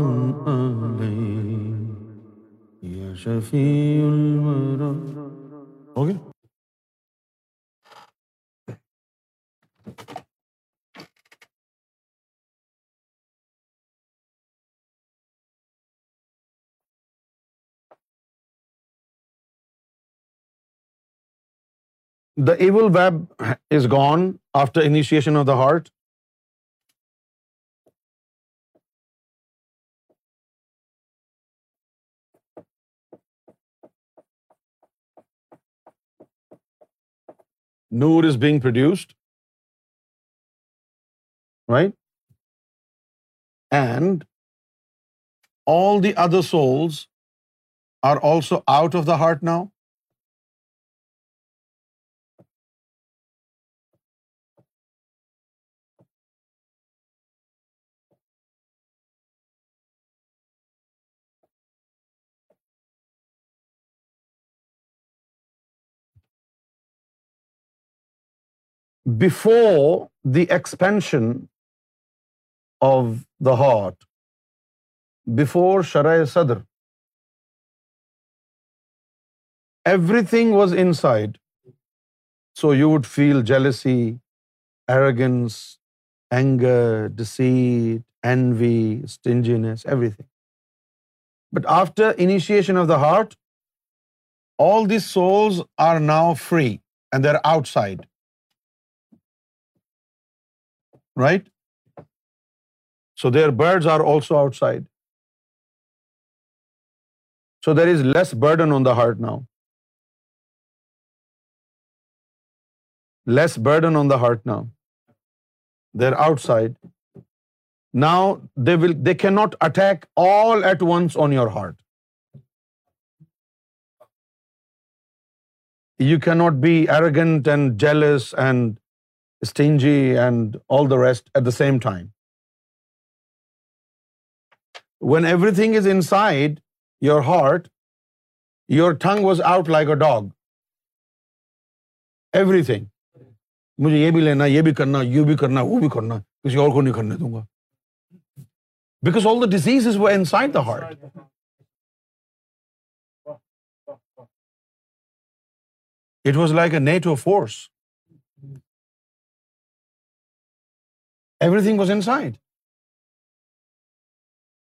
یا شفیع یفیع okay The evil web is gone after initiation of the heart. Noor is being produced, right? And all the other souls are also out of the heart now. before the expansion of the heart, before Sharai Sadr, everything was inside. So you would feel jealousy, arrogance, anger, deceit, envy, stinginess, everything. But after initiation of the heart, all these souls are now free and they're outside. right? So their birds are also outside. So there is less burden on the heart now. Less burden on the heart now. They're outside. Now they cannot attack all at once on your heart. You cannot be arrogant and jealous and stingy and all the rest at the same time when everything is inside your heart your tongue was out like a dog everything مجھے یہ بھی لینا یہ بھی کرنا یہ بھی کرنا وہ بھی کرنا کسی اور کو نہیں کرنے دوں گا because all the disease is side the heart it was like a net force Everything was inside.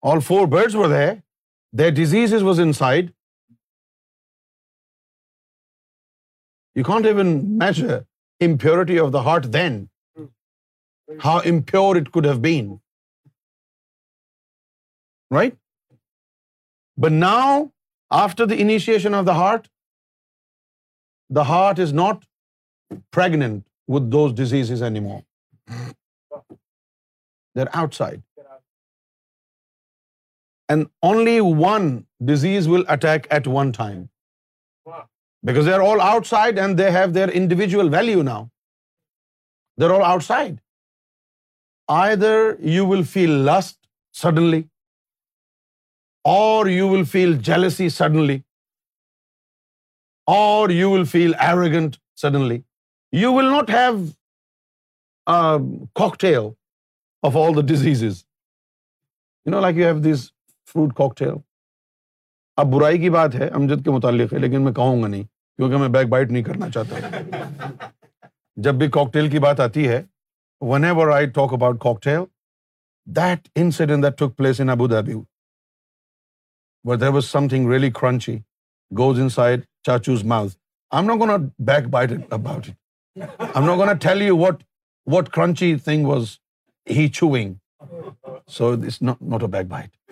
All four birds were there. Their diseases was inside. You can't even measure impurity of the heart then. How impure it could have been. Right? But now, after the initiation of the heart is not pregnant with those diseases anymore. They're outside. And only one disease will attack at one time. Wow. Because they're all outside and they have their individual value now. They're all outside. Either you will feel lust suddenly, or you will feel jealousy suddenly, or you will feel arrogant suddenly. You will not have cocktail cocktail of all the disease you you know like have this fruit اب برائی کی بات ہے امجد کے متعلق ہے لیکن میں کہوں گا نہیں کیونکہ میں بیک بائٹ نہیں کرنا چاہتا جب بھی کاکٹیل کی بات آتی ہے whenever I talk about cocktail that that incident took place in Abu there was something really crunchy goes inside چاچوز mouths I I am am back bite about it int you what What crunchy thing was he chewing? So it's not a backbite.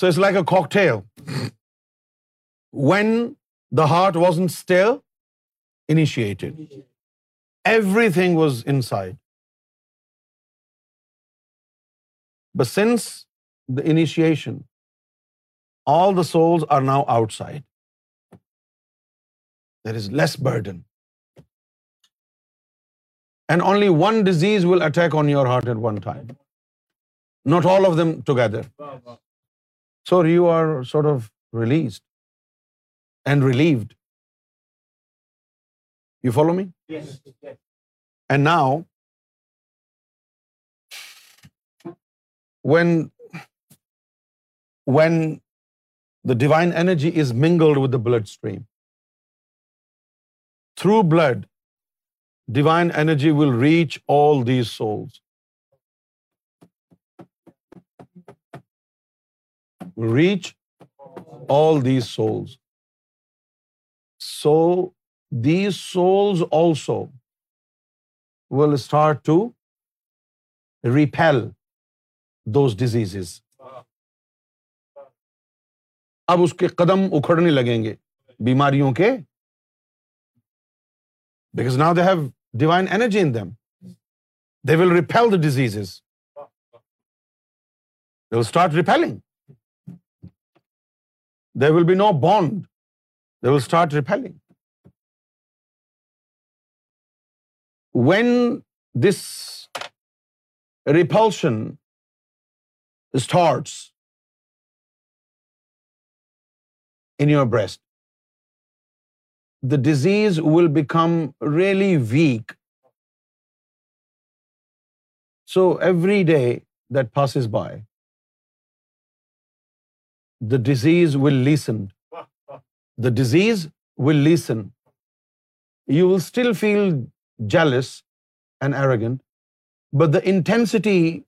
So it's like a cocktail. When the heart wasn't still initiated, everything was inside. But since the initiation, all the souls are now outside. There is less burden. And only one disease will attack on your heart at one time. Not all of them together. So you are sort of released and relieved. You follow me? Yes. And now, when the divine energy is mingled with the bloodstream, through blood divine energy will reach all these souls reach all these souls so these souls also will start to repel those disease اب اس کے قدم اکھڑنے لگیں گے بیماریوں کے because now they have divine energy in them. They will repel the diseases. They will start repelling. There will be no bond. They will start repelling. When this repulsion starts in your breast, the disease will become really weak. So every day that passes by, the disease will lessen. The disease will lessen. You will still feel jealous and arrogant, but the intensity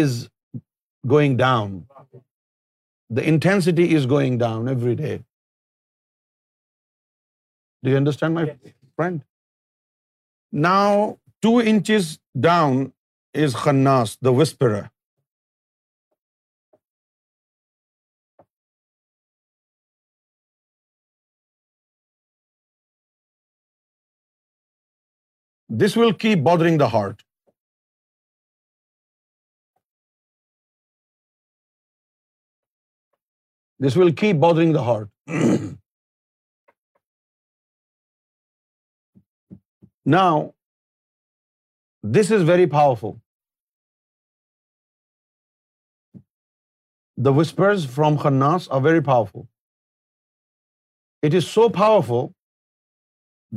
is going down. The intensity is going down every day. Do you understand, my friend? Now, 2 inches down is Khannas, the whisperer. This will keep bothering the heart. This will keep bothering the heart. Now this is very powerful the whispers from خناس a very powerful it is so powerful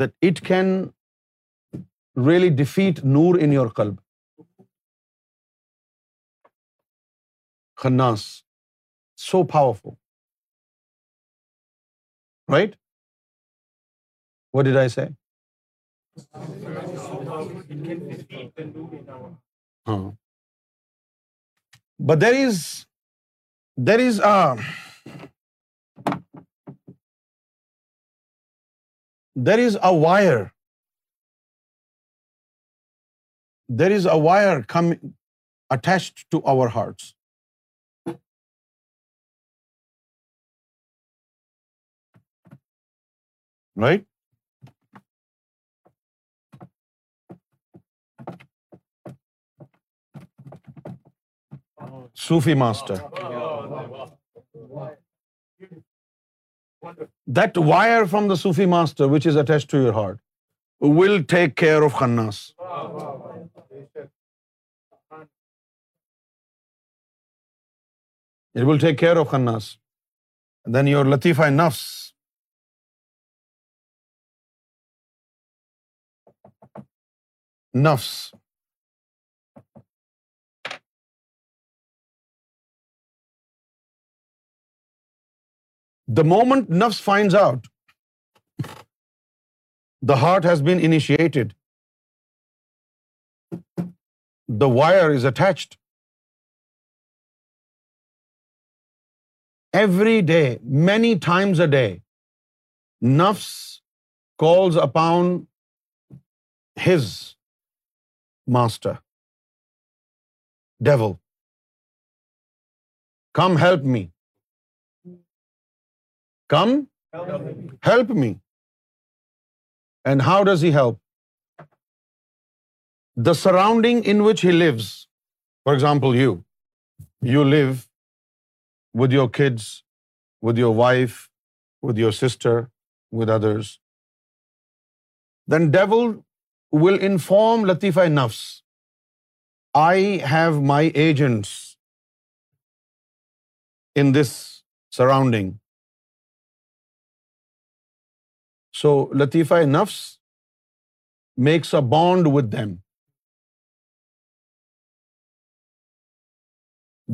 that it can really defeat Noor in your کلب خناس so powerful right what did I see ہاں there is there is there is a wire there is a wire come attached to our hearts right Sufi master that wire from the Sufi master which is attach to your heart will take care of it will take care of خنس then your لطیفا نفس نفس The moment nafs finds out the heart has been initiated, the wire is attached. Every day, many times a day, nafs calls upon his master, devil. Come help me. Come, help me. And how does he help? The surrounding in which he lives. For example, you live with your kids, with your wife, with your sister, with others. Then devil will inform Latifa nafs, I have my agents in this surrounding. So لطیفہ نفس makes a bond with them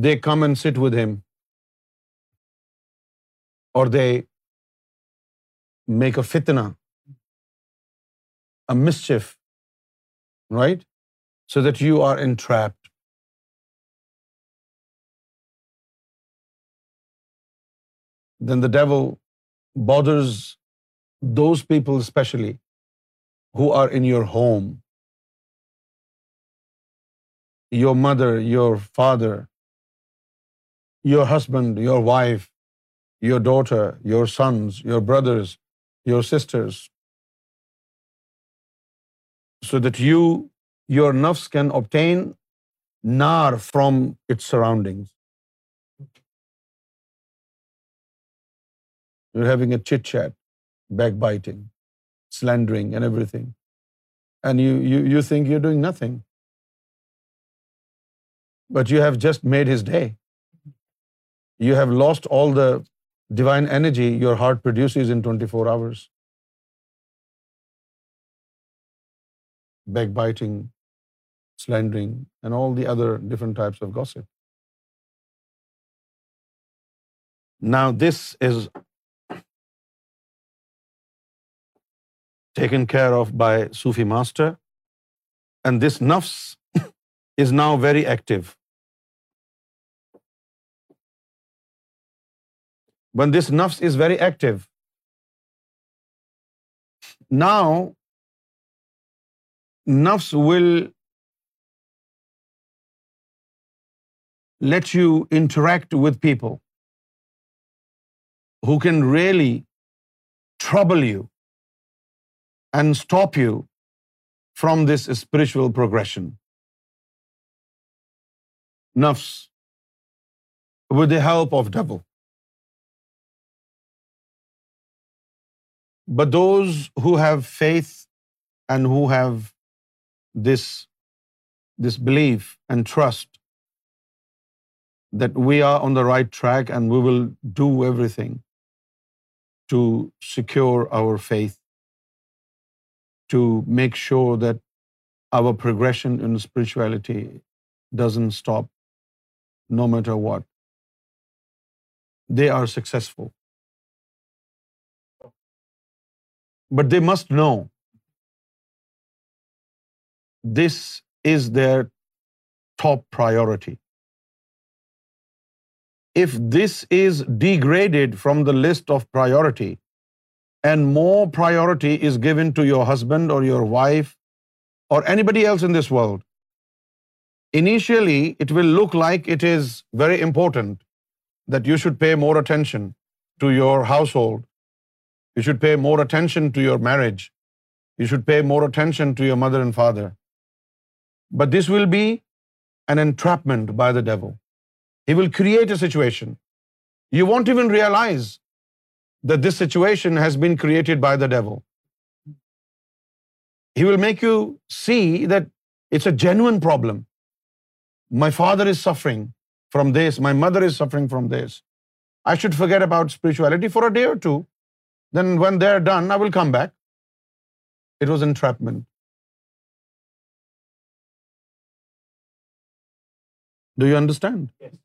they come and sit with him or they make a فتنا a mischief right so that you are in trapped then the due borders those people especially who are in your home, your mother, your father, your husband, your wife, your daughter, your sons, your brothers, your sisters, so that you, your nafs can obtain nar from its surroundings. You're having a chit-chat backbiting, slandering and everything. And you think you're doing nothing. But you have just made his day. You have lost all the divine energy your heart produces in 24 hours. Backbiting, slandering and all the other different types of gossip. Now this is taken care of by Sufi master and this نفس is now very active one this نفس is very active now نفس will let you interact with people who can really trouble you and stop you from this spiritual progression نفس with the help of ڈبو بدوز have faith and who have this this belief and trust that we are on the right track and we will do everything to secure our faith to make sure that our progression in spirituality doesn't stop no matter what. They are successful. But they must know this is their top priority. If this is degraded from the list of priority, and more priority is given to your husband or your wife or anybody else in this world, initially it will look like it is very important that you should pay more attention to your household. You should pay more attention to your marriage. You should pay more attention to your mother and father. But this will be an entrapment by the devil. He will create a situation. You won't even realize that this situation has been created by the devil. He will make you see that it's a genuine problem. My father is suffering from this. My mother is suffering from this. I should forget about spirituality for a day or two. Then when they're done, I will come back. It was entrapment. Do you understand? Yes.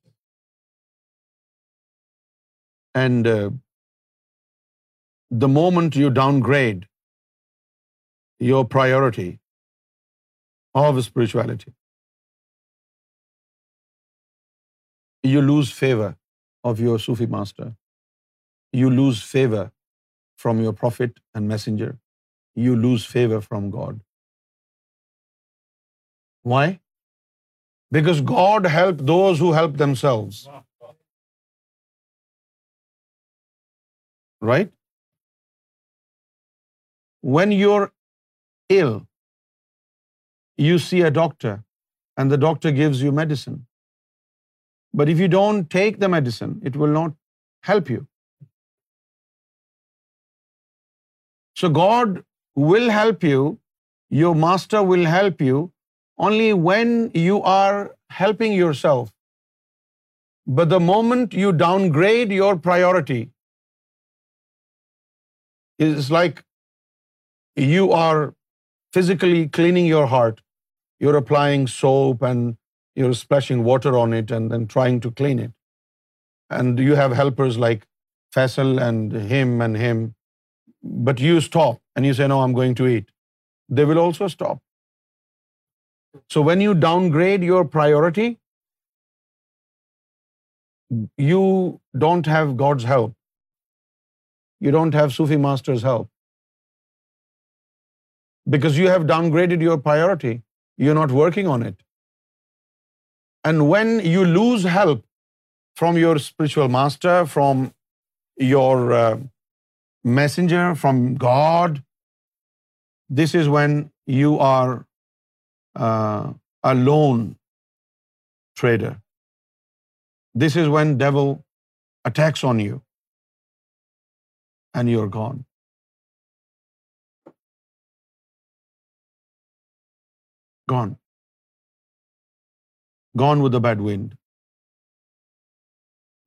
And uh, the moment you downgrade your priority of spirituality, you lose favor of your Sufi master. You lose favor from your prophet and messenger. You lose favor from God. Why? Because God helps those who help themselves. Right? When you're ill, you see a doctor and the doctor gives you medicine. But if you don't take the medicine, it will not help you. So God will help you, your master will help you only when you are helping yourself. But the moment you downgrade your priority, it's like you are physically cleaning your heart. You're applying soap and you're splashing water on it and then trying to clean it. And you have helpers like Faisal and him. But you stop and you say, no, I'm going to eat. They will also stop. So when you downgrade your priority, you don't have God's help. You don't have Sufi master's help because you have downgraded your priority. You're not working on it. And when you lose help from your spiritual master, from your uh, messenger, from God, this is when you are uh, a lone trader. This is when devil attacks on you and you're gone. Gone gone with the bad wind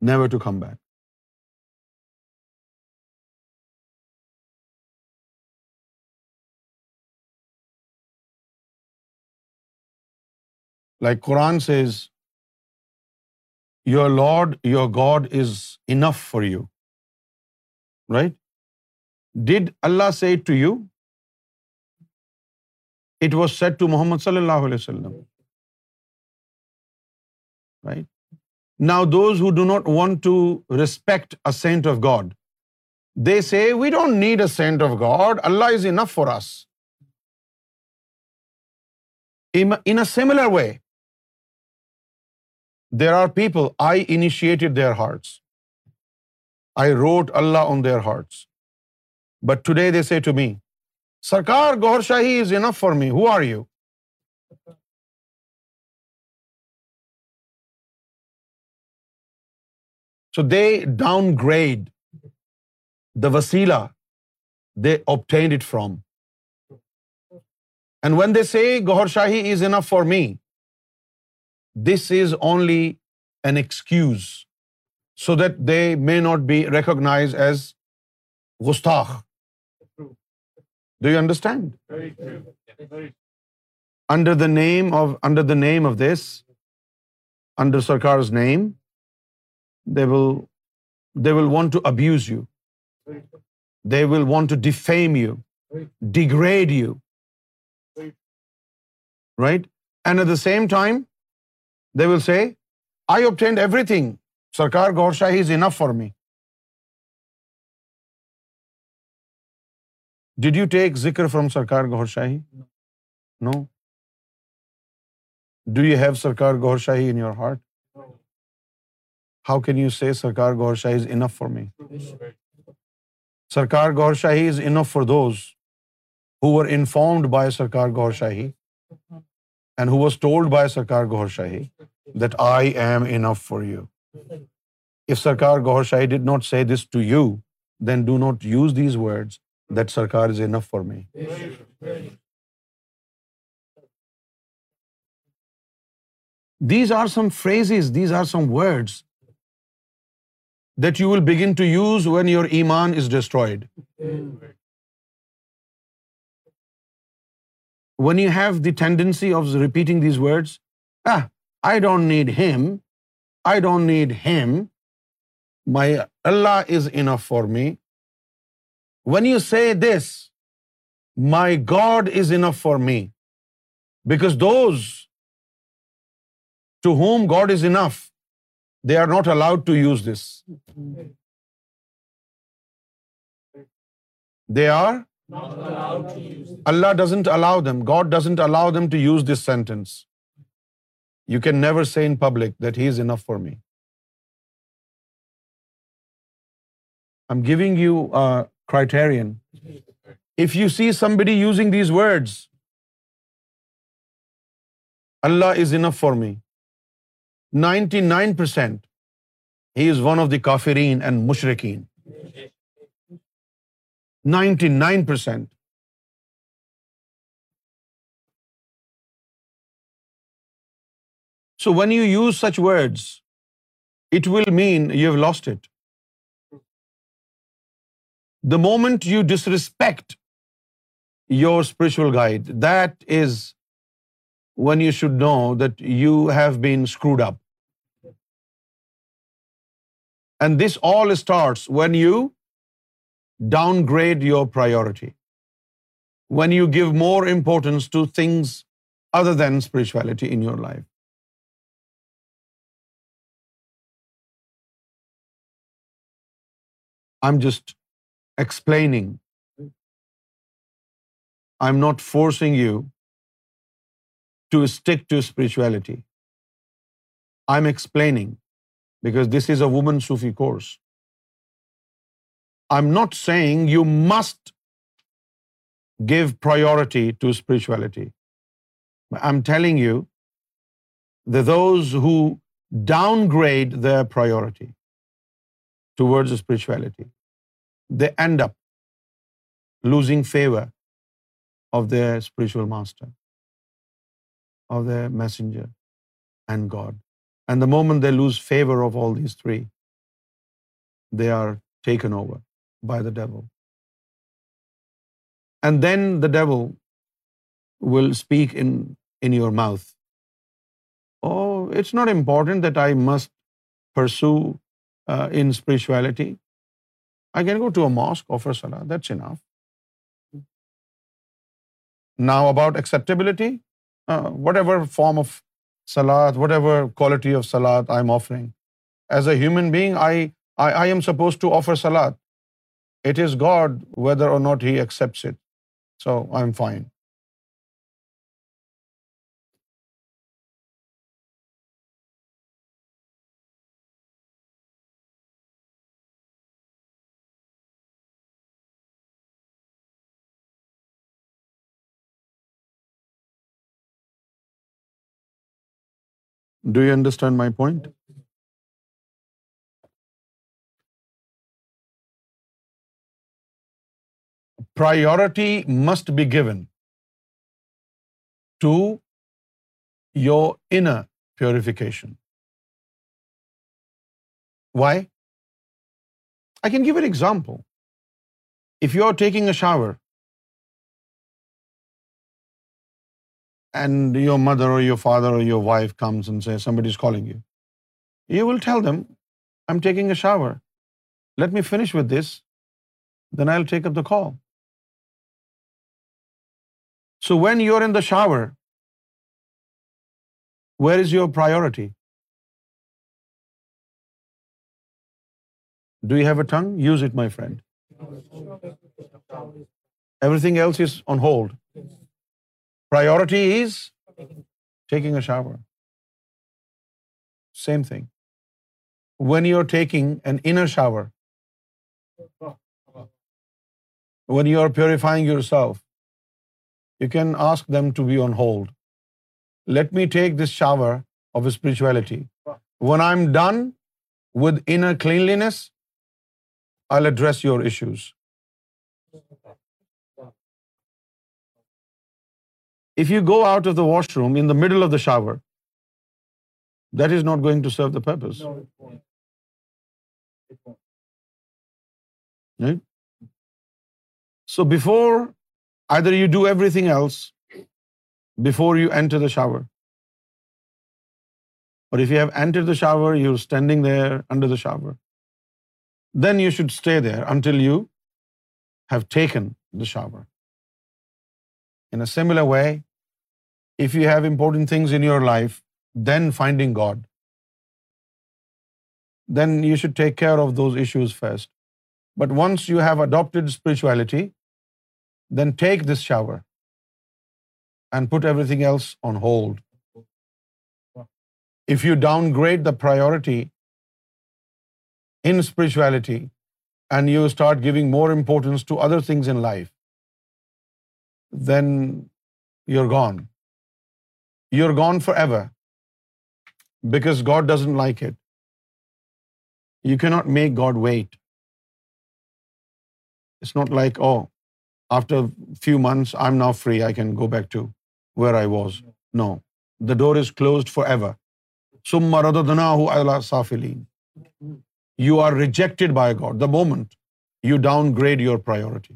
never to come back like Quran says your lord your God is enough for you right did Allah say to you it was said to Muhammad صلی اللہ علیہ وسلم right now those who do not want to respect a saint of God they say we don't need a saint of God Allah is enough for us in similar way there are people I initiated their hearts I wrote Allah on their hearts but today they say to me سرکار Gohar Shahi is enough for me who are you so they downgrade the وسیلا they obtained it from and when they say Gohar Shahi is enough for me this is only an excuse so that they may not be recognise as گستاخ do you understand under the name of under the name of this under Sarkar name they will they will want to abuse you they will want to defame you degrade you right and at the same time they will say I obtained everything Sarkar Gohar Shahi is enough for me did you take zikr from Sarkar گور شاہی نو do you have Sarkar Gohar Shahi in your heart how can you see Sarkar Gohar Shahi is enough for me Sarkar Gohar Shahi is enough for those who informed by Sarkar Gohar Shahi and who was told by Sarkar Gohar Shahi that I am enough for you if Sarkar Gohar Shahi did not say this to you then do not use these words that Sarkar is enough for me these are some phrase these are some words that you will begin to use when your ایمان is destroyed when you have the tendency of repeating these words I don't need him I don't need him my Allah is enough for me when you say this, my God is enough for me, because those to whom God is enough, they are not allowed to use this. They are not allowed to use this. Allah doesn't allow them. God doesn't allow them to use this sentence. You can never say in public that He is enough for me. I'm giving you if you see somebody using these words Allah is enough for me ninety nine percent he is one of the کافرین and مشرقین ninety nine percent so when you use such words it will mean you have lost it The moment you disrespect your spiritual guide, that is when you should know that you have been screwed up. And this all starts when you downgrade your priority, when you give more importance to things other than spirituality in your life. I'm just explaining. I'm not forcing you to stick to spirituality. I'm explaining, because this is a woman Sufi course. I'm not saying you must give priority to spirituality. I'm telling you that those who downgrade their priority towards spirituality they end up losing favor of their spiritual master, of their messenger, and God. And the moment they lose favor of all these three, they are taken over by the devil. And then the devil will speak in your mouth. Oh, it's not important that I must pursue uh, in spirituality. I can go to a mosque, offer salah, that's enough. Now about acceptability, uh, whatever form of salat, whatever quality of salat I'm offering, as a human being, I am supposed to offer salat. It is God whether or not He accepts it. So I'm fine. Do you understand my point? Priority must be given to your inner purification. Why? I can give an example. If you are taking a shower and your mother or your father or your wife comes and says, somebody's calling you, you will tell them, I'm taking a shower. Let me finish with this, then I'll take up the call. So when you're in the shower, where is your priority? Do you have a tongue? Use it, my friend. Everything else is on hold. Priority is taking a shower. Same thing. When you're taking an inner shower, when you're purifying yourself, you can ask them to be on hold. Let me take this shower of spirituality. When I'm done with inner cleanliness, I'll address your issues. If you go out of the washroom in the middle of the shower, that is not going to serve the purpose. No, it won't. It won't. Right? So before, either you do everything else before you enter the shower. Or if you have entered the shower, you're standing there under the shower. Then you should stay there until you have taken the shower. In a similar way, if you have important things in your life, then finding God, then you should take care of those issues first. But once you have adopted spirituality, then take this shower and put everything else on hold. If you downgrade the priority in spirituality and you start giving more importance to other things in life, then you're gone. You're gone forever because God doesn't like it. You cannot make God wait. It's not like, oh, after a few months, I'm now free. I can go back to where I was. No. The door is closed forever. ثُمَّ رَدَدْنَاهُ عَلَى السَّافِلِينَ. You are rejected by God the moment you downgrade your priority.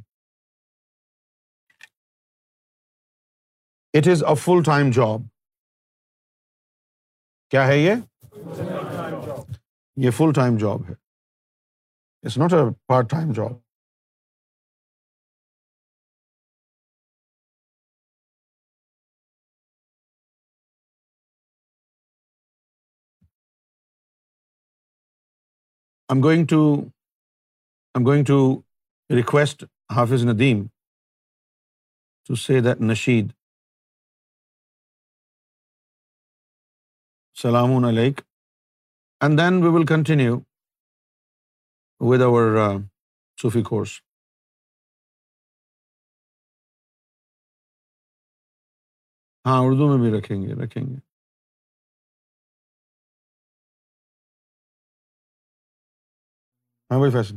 It is a full time job کیا ہے یہ یہ full time job ہے it's not a part time job I'm going to I'm going to request Hafiz Nadeem to say دشید السلام علیک and then we will continue with our Sufi course ہاں اردو میں بھی رکھیں گے رکھیں گے ہاں بھائی فیصل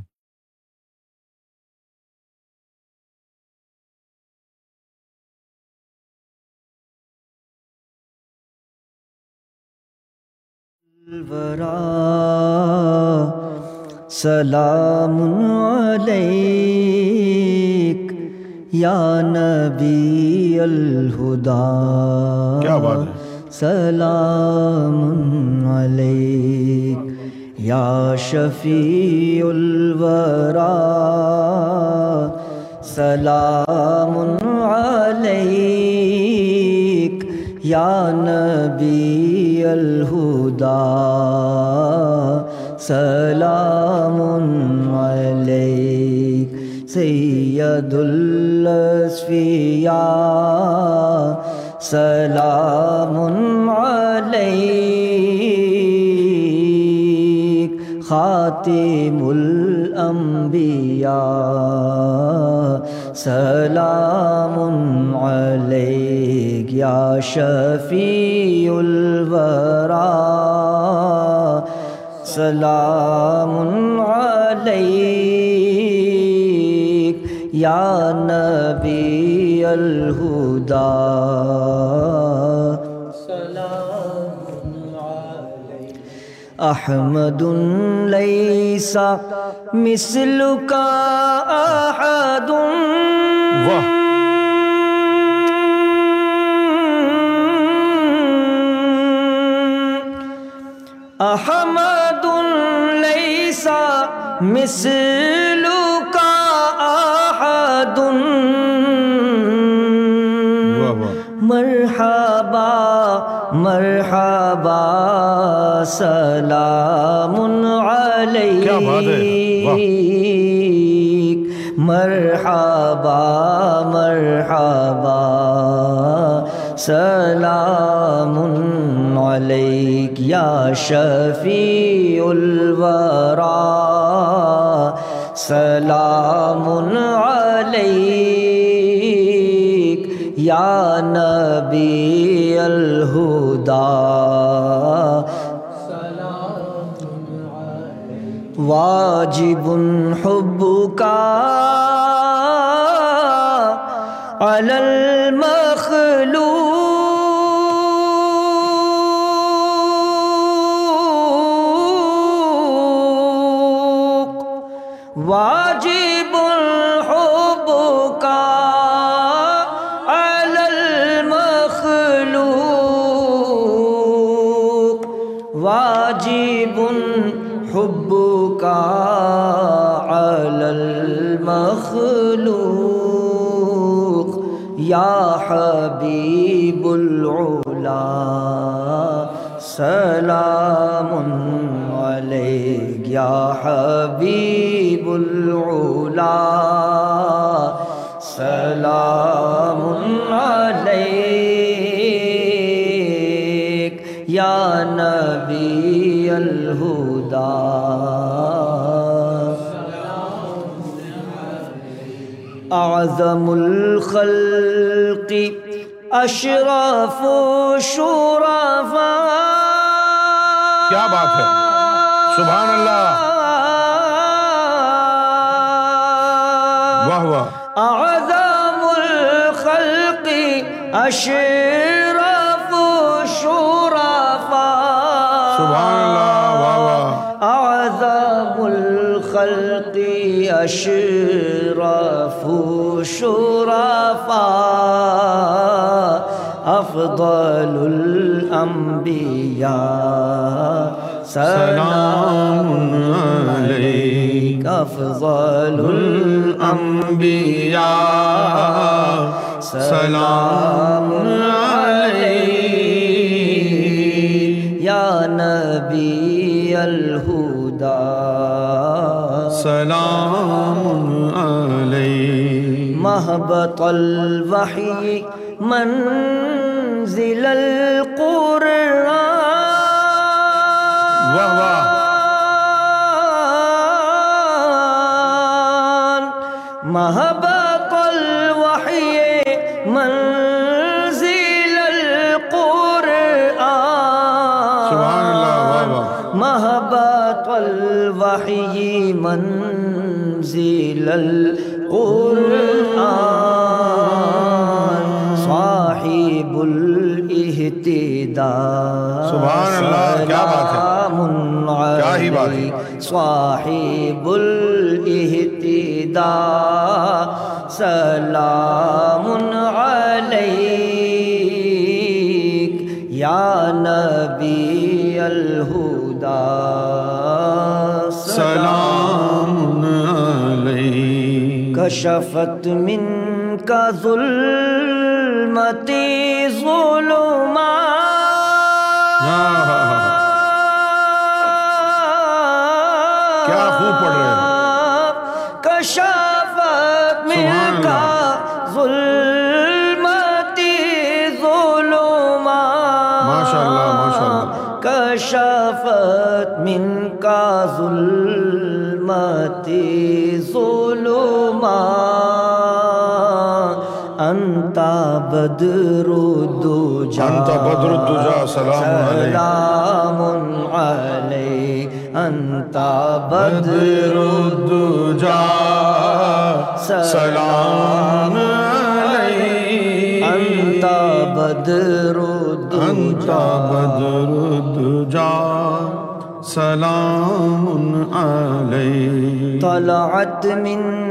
سلام علیک یا نبی الہدا کیا بات ہے سلام علیک یا شفیع الورا سلام علیک یا نبی الہدا سلام علیک سید الاسفیاء سلام علیک خاتم الانبیاء سلام علیک بھیگ یا شفیع الورا سلام علیک یا نبی الہدا احمد لیسا مثل کا احد واہ محمد لیسا مثلو کا آحد مرحبا مرحبا سلام علیک مرحبا مرحبا سلام علیک علیک یا شفی الورا سلام علیک یا نبی الہدا واجب واجی بن کا المخلق یا العلا سلام سلامل یا حبیبل العلا سلام من یا نبی عل خدا اعظم الخلق اشرف شرفا کیا بات ہے سبحان اللہ واہ واہ اعظم الخلق اشرف اشرف شرفا افضل الانبیاء سلام علیک افضل الانبیاء سلام علیک یا نبی الہدا سلام علی محبت الوحی منزل القرآن منزل القرآن صاحب الاحتداء سبحان اللہ کیا بات ہے کیا ہی بات ہے صاحب الاحتداء سلام علیک یا نبی الہدہ کشفت من کا ظلمتی ظلمات کیا خوب پڑھ رہے ہیں کشفت من کا ظلمتی ظلمات ماشاءاللہ کشفت من کا ظلمتی ظلمات بدر الدجا انت بدر الدجا سلام علیکم سلام علیکم انت بدر الدجا سلام علیکم انت بدر الدجا انت بدر الدجا سلام علیکم طلعت من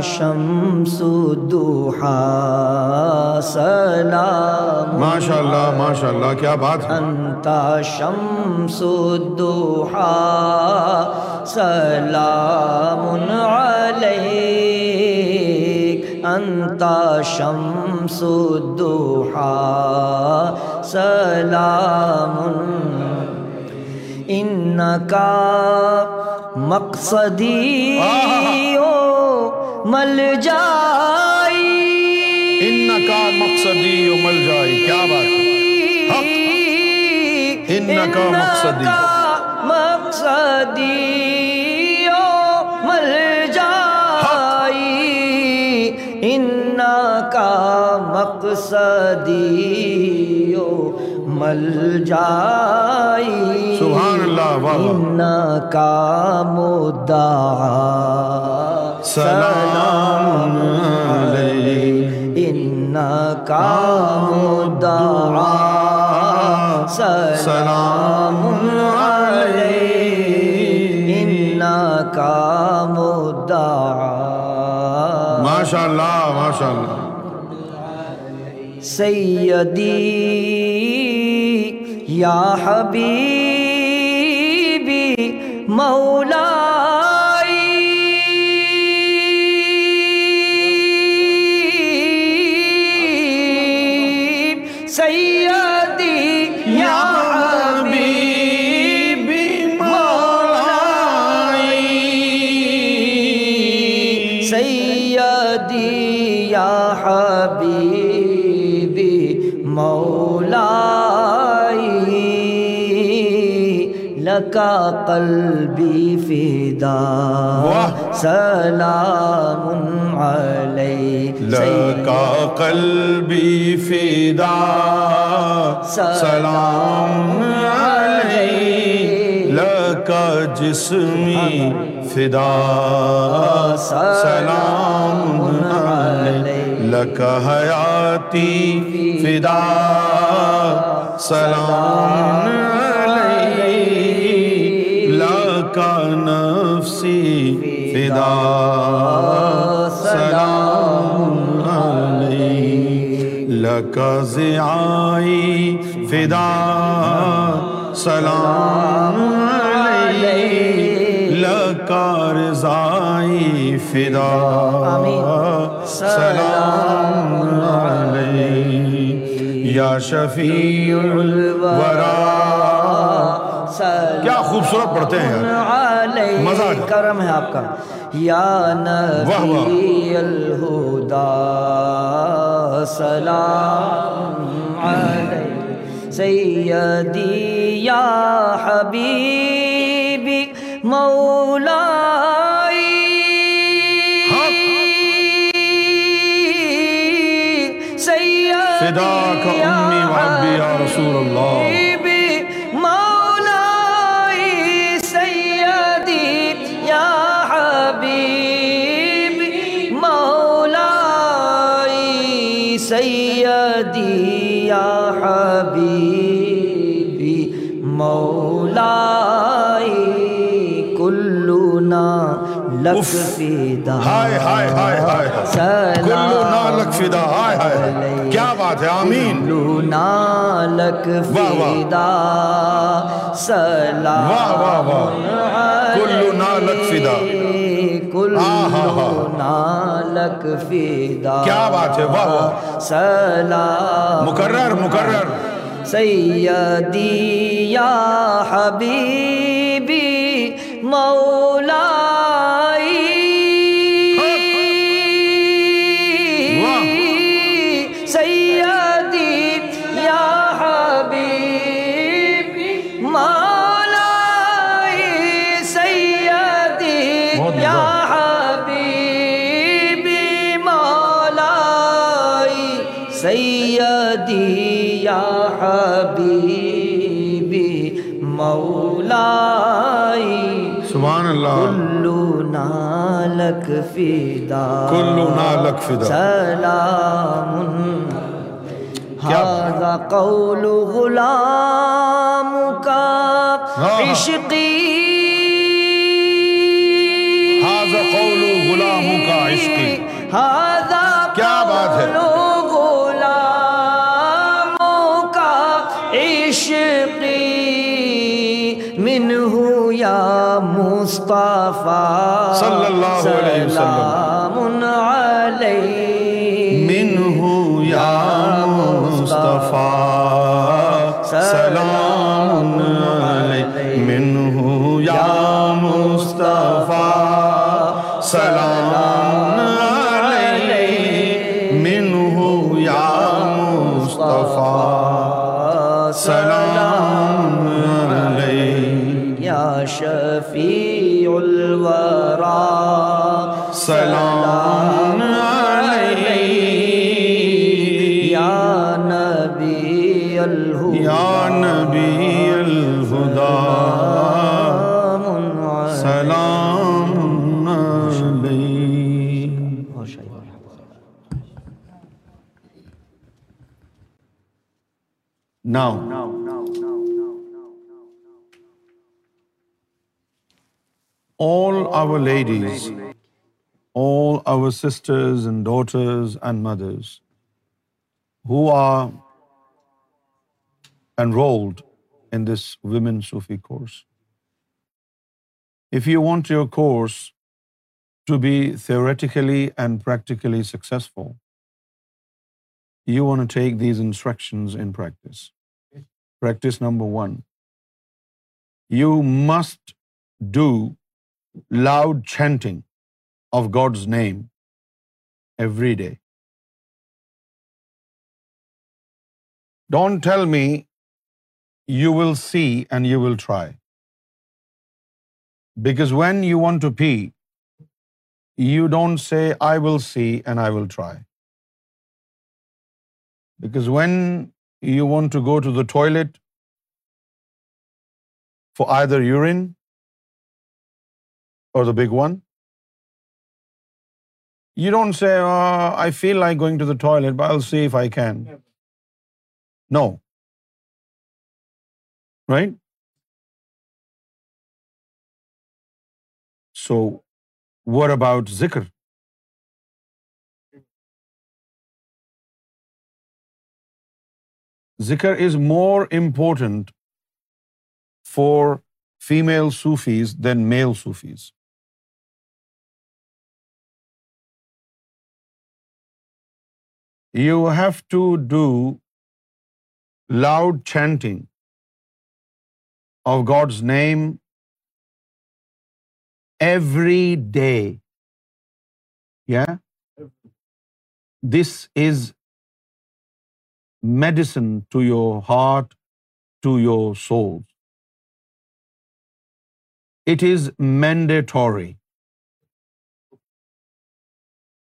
شمس دوحا سلام ماشاء اللہ ماشاء اللہ کیا بات انتا شمس دوحا سلام علیک انتا شمس دوحا سلام ان کا مقصدی مل جائی ان کا مقصدیو مل جائی کیا بات ان کا مقصدی ہو مل جائی ان کا مقصدی ہو مل جائی سبحان سوہارا ان کا مدعا سلام ان کا مدعا سلام ان کا مدعا ماشاء اللہ ماشاء اللہ سیدی یا حبیبی مولا کا قلبی فدا سلام علی لکا قلبی فدا سلام علی لکا جسمی فدا سلام علی لکا حیاتی فدا سلام علی فدہ سلام لق زعائی فدا سلام لکار رضائی فدا سلام یا شفیع الورا کیا خوبصورت پڑھتے ہیں کرم ہے آپ کا یا نبی الہدا سلام علی سیدی یا حبیبی مولا لک فیدہ ہائے ہائے ہائے ہائے سلام کلو نالک فیدہ ہائے ہائے کیا بات ہے آمین کلو نالک فیدہ سلام کلو نالک فیدہ کلو نالک فیدہ کیا بات ہے سلام مقرر مقرر سیدی یا حبیبی مولا کلو نالک پیتا کلو نالک جلا کو غلام کا عشقی Allah our ladies, all our sisters and daughters and mothers who are enrolled in this Women Sufi course. If you want your course to be theoretically and practically successful, you want to take these instructions in practice. Practice number 1. You must do loud chanting of God's name every day. Don't tell me you will see and you will try, because when you want to pee, you don't say I will see and I will try, because when you want to go to the toilet for either urine or the big one. You don't say, uh, I feel like going to the toilet, but I'll see if I can. Yeah. No. Right? So, what about zikr? Zikr is more important for female Sufis than male Sufis. you have to do loud chanting of God's name every day. Yeah? This is medicine to your heart, to your soul. It is mandatory.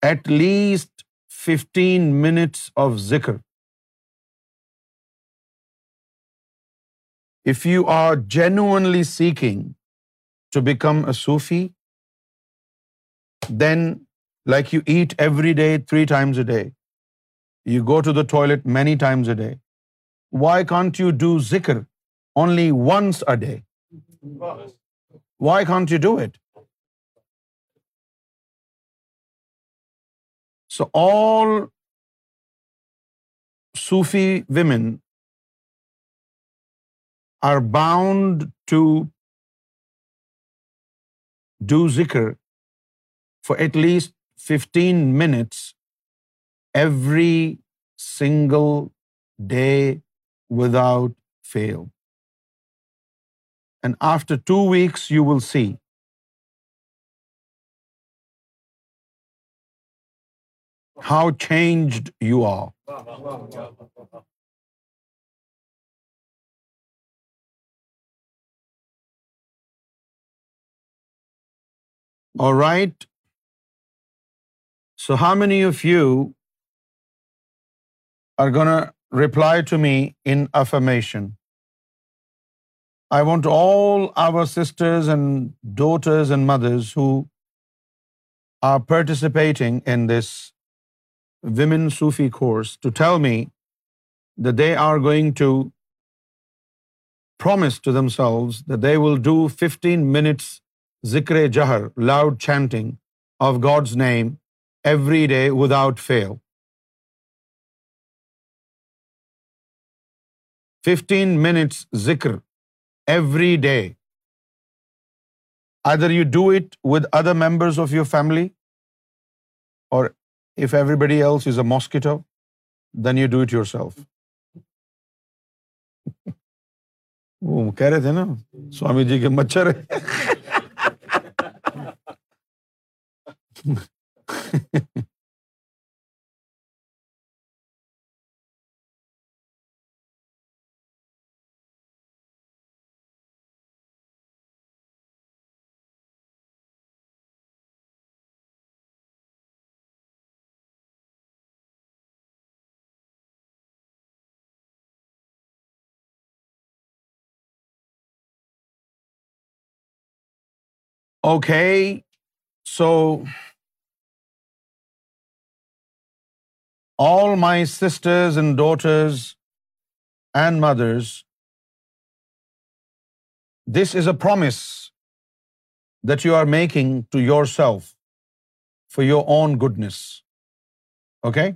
At least 15 minutes of zikr. If you are genuinely seeking to become a Sufi, then like you eat every day 3 times a day, you go to the toilet many times a day, why can't you do zikr only once a day? Why can't you do it? So all Sufi women are bound to do zikr for at least 15 minutes every single day without fail. And after 2 weeks, you will see how changed you are. All right. So how many of you are going to reply to me in affirmation? I want all our sisters and daughters and mothers who are participating in this women Sufi course to tell me the they are going to promise to them the they will do fifteen minutes ذکر جہر loud chanting of god's name every day without fail fifteen minutes ذکر every day either you do it with other members of your family or if everybody else is a mosquito then you do it yourself وہ کہہ رہے تھے نا سوامی جی کے مچھر so all my sisters and daughters and mothers this is a promise that you are making to yourself for your own goodness okay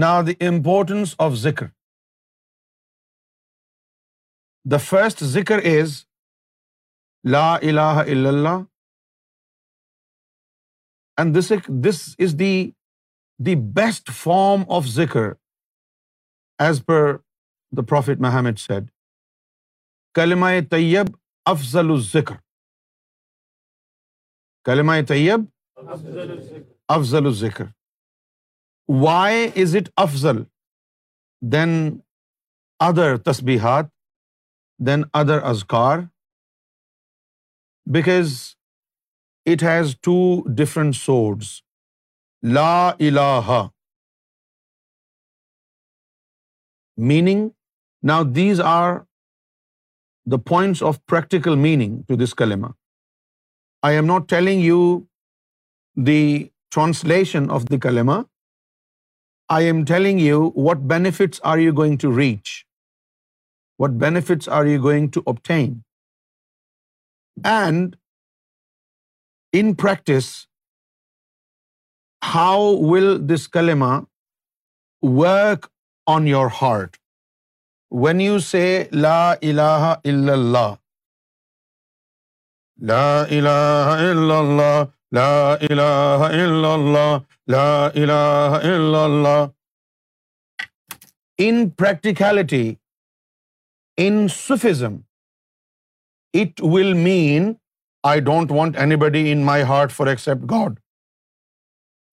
نا the importance of ذکر the first ذکر از لا الہ الا اللہ and this this is the the best form of ذکر as per the prophet Muhammad said کلم طیب افضل الکر کلمہ طیب افضل الذکر وائی از اٹ افضل دین ادر تسبیحات دین ادر ازکار because it has two different swords لا الہ meaning now these are the points of practical meaning to this کلیما I am not telling you the translation of the کلیما I am telling you what benefits are you going to reach what benefits are you going to obtain and in practice how will this کلیما work on your heart when you say لا الہ الا اللہ لا الہ الا اللہ لا الہ الا اللہ لا الہ الا اللہ in practicality in Sufism it will mean I don't want anybody in my heart for except God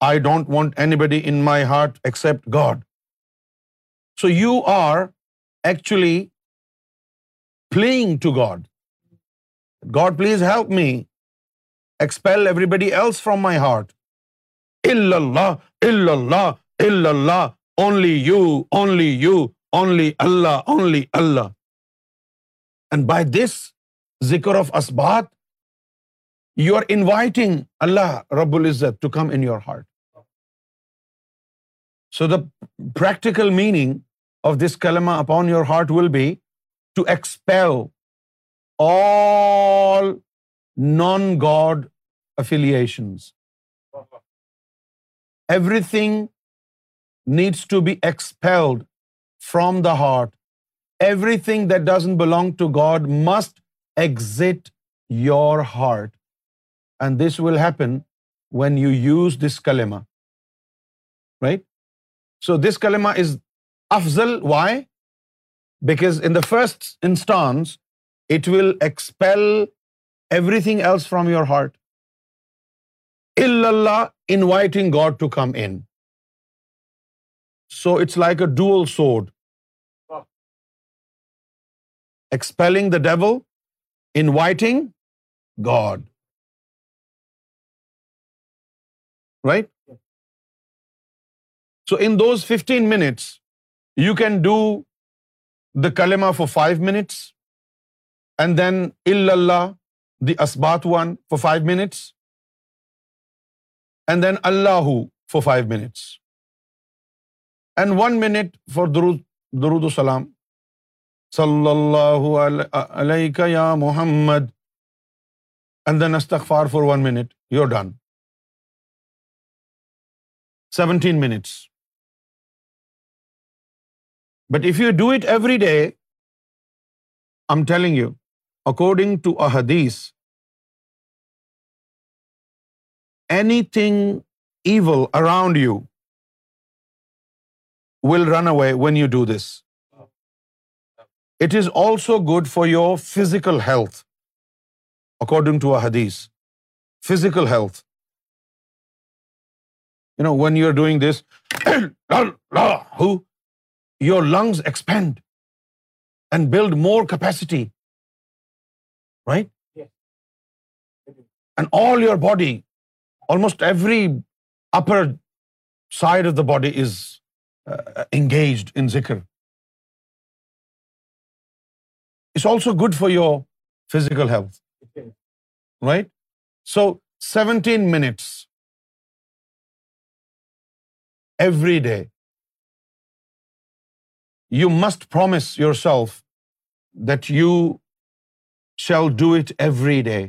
I don't want anybody in my heart except God so you are actually praying to God God please help me expel everybody else from my heart Allah Allah Allah only you only you only Allah only Allah and by this ذکر of اسبات you are inviting Allah رب العزت to come in your heart so the practical meaning of this کلما upon your heart will be to expel all non god affiliations everything needs to be expelled from the heart everything that doesn't belong to god must exit your heart and this will happen when you use this کلیما right so this کلیما is Afzal why because in the first instance it will expel everything else from your heart Allah inviting god to come in so it's like a dual sword expelling the devil inviting god right so in those fifteen minutes you can do the کلیما four five minutes and then Allah the اسبات one four five minutes and then Allah four five minutes and one minute for درود درود السلام صلی اللہ علیہ یا محمد and then for four one minute you are done seventeen minutes but if you do it every day I am telling you according to حدیث anything even around you will run away when you do this It is also good for your physical health, according to a hadith. Physical health. You know, when you're doing this, your lungs expand and build more capacity. Right? Yes. And all your body, almost every upper side of the body is uh, engaged in zikr. It's also good for your physical health, right? So 17 minutes every day. You must promise yourself that you shall do it every day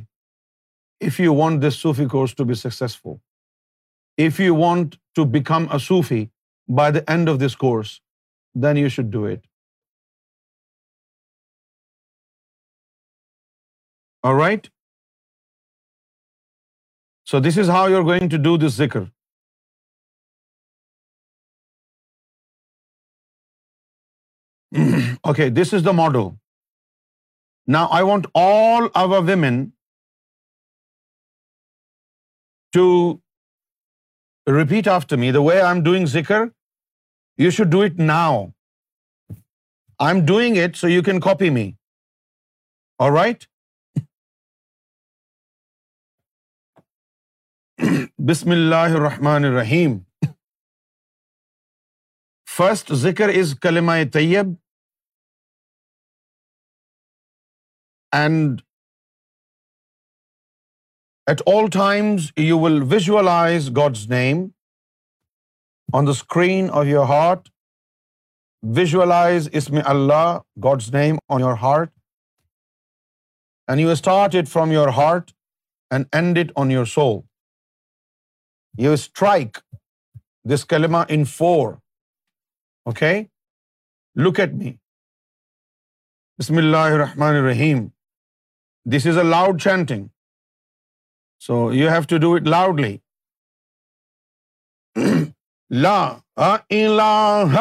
if you want this Sufi course to be successful. If you want to become a Sufi by the end of this course, then you should do it. Right so this is how you are going to do this ذکر okay this is the ماڈو نا I want all over women to repeat after me the way I am doing ذکر you should do it now I am doing it so you can copy کا right بسم اللہ الرحمن الرحیم first ذکر is کلمہ طیب and at all times you will visualize God's name on the screen of your heart visualise اس میں Allah God's name on your heart and you start it from your heart and end it on your soul you strike this کلما in four okay look at me بسم اللہ الرحمن الرحیم this is a loud chanting so you have to do it loudly لا الہ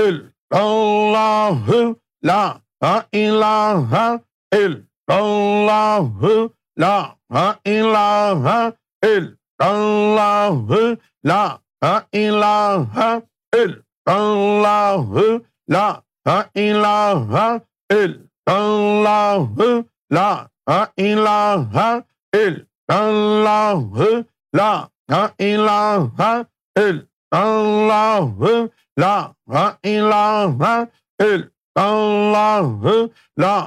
الا اللہ لا الہ الا اللہ لا الہ الا اللہ لا الہ الا اللہ لا الہ الا اللہ لا الہ الا اللہ لا الہ الا اللہ لا الہ الا اللہ لا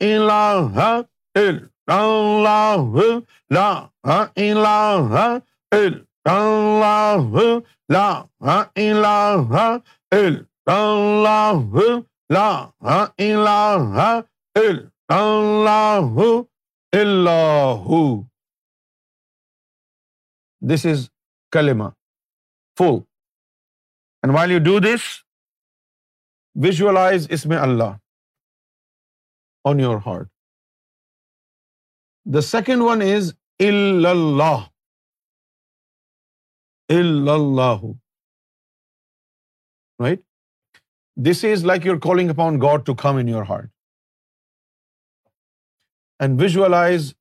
الہ الا دس از کلیما ڈو دس ویژلائز اس میں اللہ on your heart the second one is Allah Allah right this is like your calling upon God to come in your heart and visualise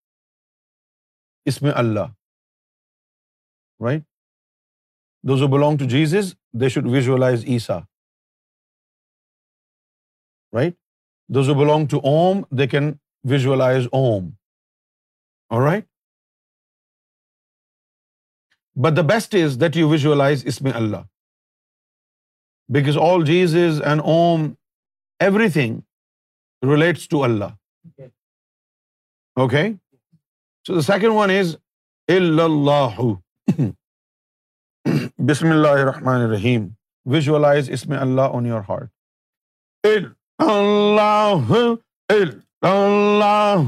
اس میں اللہ right those belong to Jesus is they should visualise Isa right those belong to Om they can visualise Om or right but the best is that you visualise اس میں Allah because all Jesus is and Om everything relates to Allah okay so the second one is Allah بسم اللہ الرحمن الرحیم visualize اس میں اللہ on your heart Allah Allah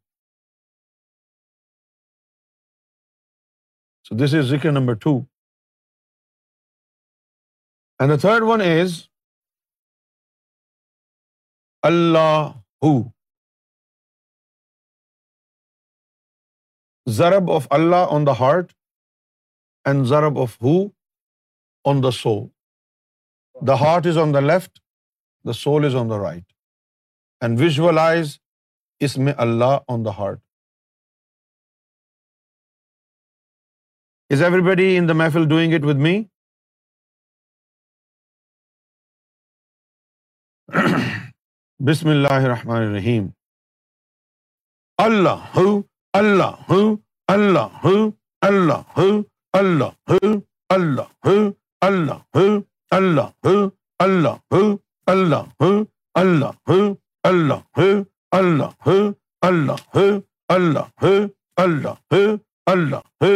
so this is ذکر number two and the third one is Allah who زرب of Allah on the heart and زرب of who on the soul the heart is on the left the soul is on the right and visualize اس میں اللہ on the heart is every بڈی in the محفل doing it with me بسم اللہ الرحمن الرحیم اللہ ہو اللہ ہو اللہ ہو اللہ ہو اللہ ہو اللہ ہو اللہ ہو اللہ ہو اللہ ہو اللہ ہو اللہ ہو اللہ ہو اللہ ہو اللہ ہو اللہ ہو اللہ ہو اللہ ہو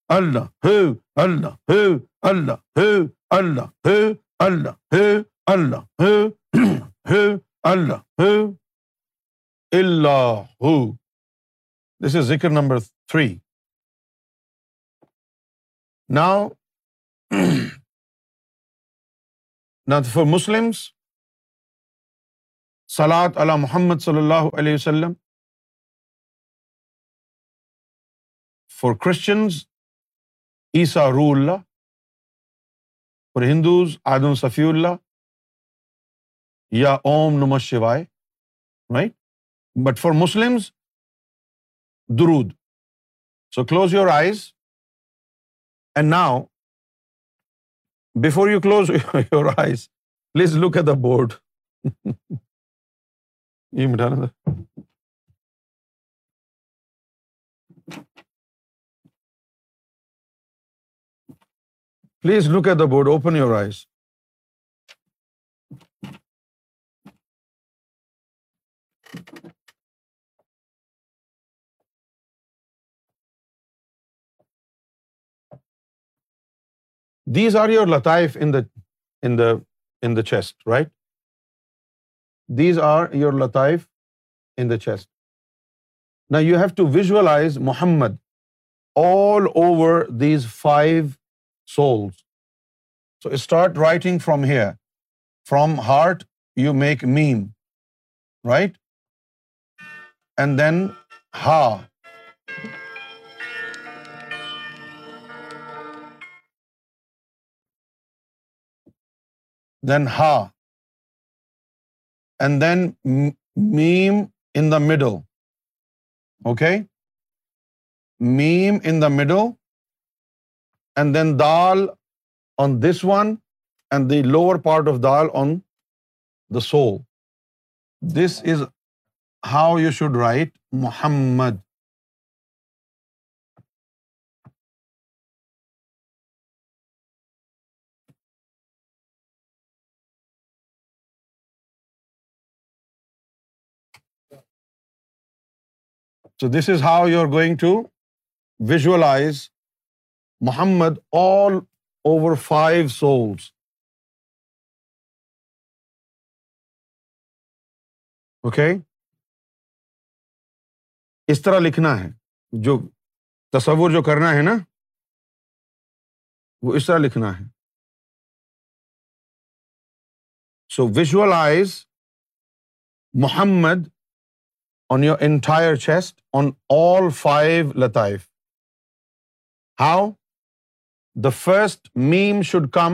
اللہ ہو ہو ہو ہو ہو ہو ہو ہو ہو اللہ اللہ اللہ اللہ اللہ اللہ اللہ دس از ذکر نمبر تھری ناؤ نا فار مسلمس سلاد علی محمد صلی اللہ علیہ وسلم فار کرسچنز عیسا روح اللہ اور ہندوز آدم صفی اللہ یا اوم نم شوائے رائٹ بٹ فار مسلم درود so close your eyes and now before you close your eyes please look at the board یہ مٹھانا تھا please look at the board open your eyes these are your لطائف in the in the in the chest right these are your لطائف in the chest نہ you have to visualize Muhammad all over these five souls. So start writing from here. From heart, you make meme, right? And then ha. Then ha. And then meme in the middle. Okay? Meme in the middle and then dal on this one, and the lower part of dal on the sole. This is how you should write Muhammad. So this is how you're going to visualize Muhammad all over five souls okay اس طرح لکھنا ہے جو تصور جو کرنا ہے نا وہ اس طرح لکھنا ہے so visualize Muhammad on your entire chest on all five لطائف how the first ma'am should come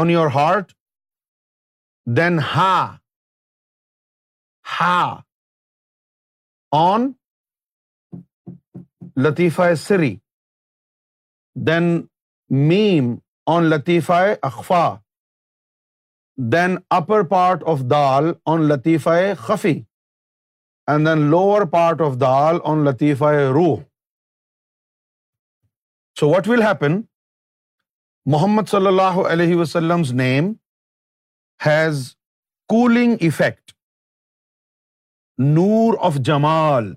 on your heart then ہا ہا آن لطیفہ سری دین میم on latifa akhfa then upper part of دال آن لطیفہ خفی and then lower part of دال on لطیفہ روح so what will happen محمد صلی اللہ علیہ وسلم نیم ہیز کولنگ افیکٹ نور آف جمال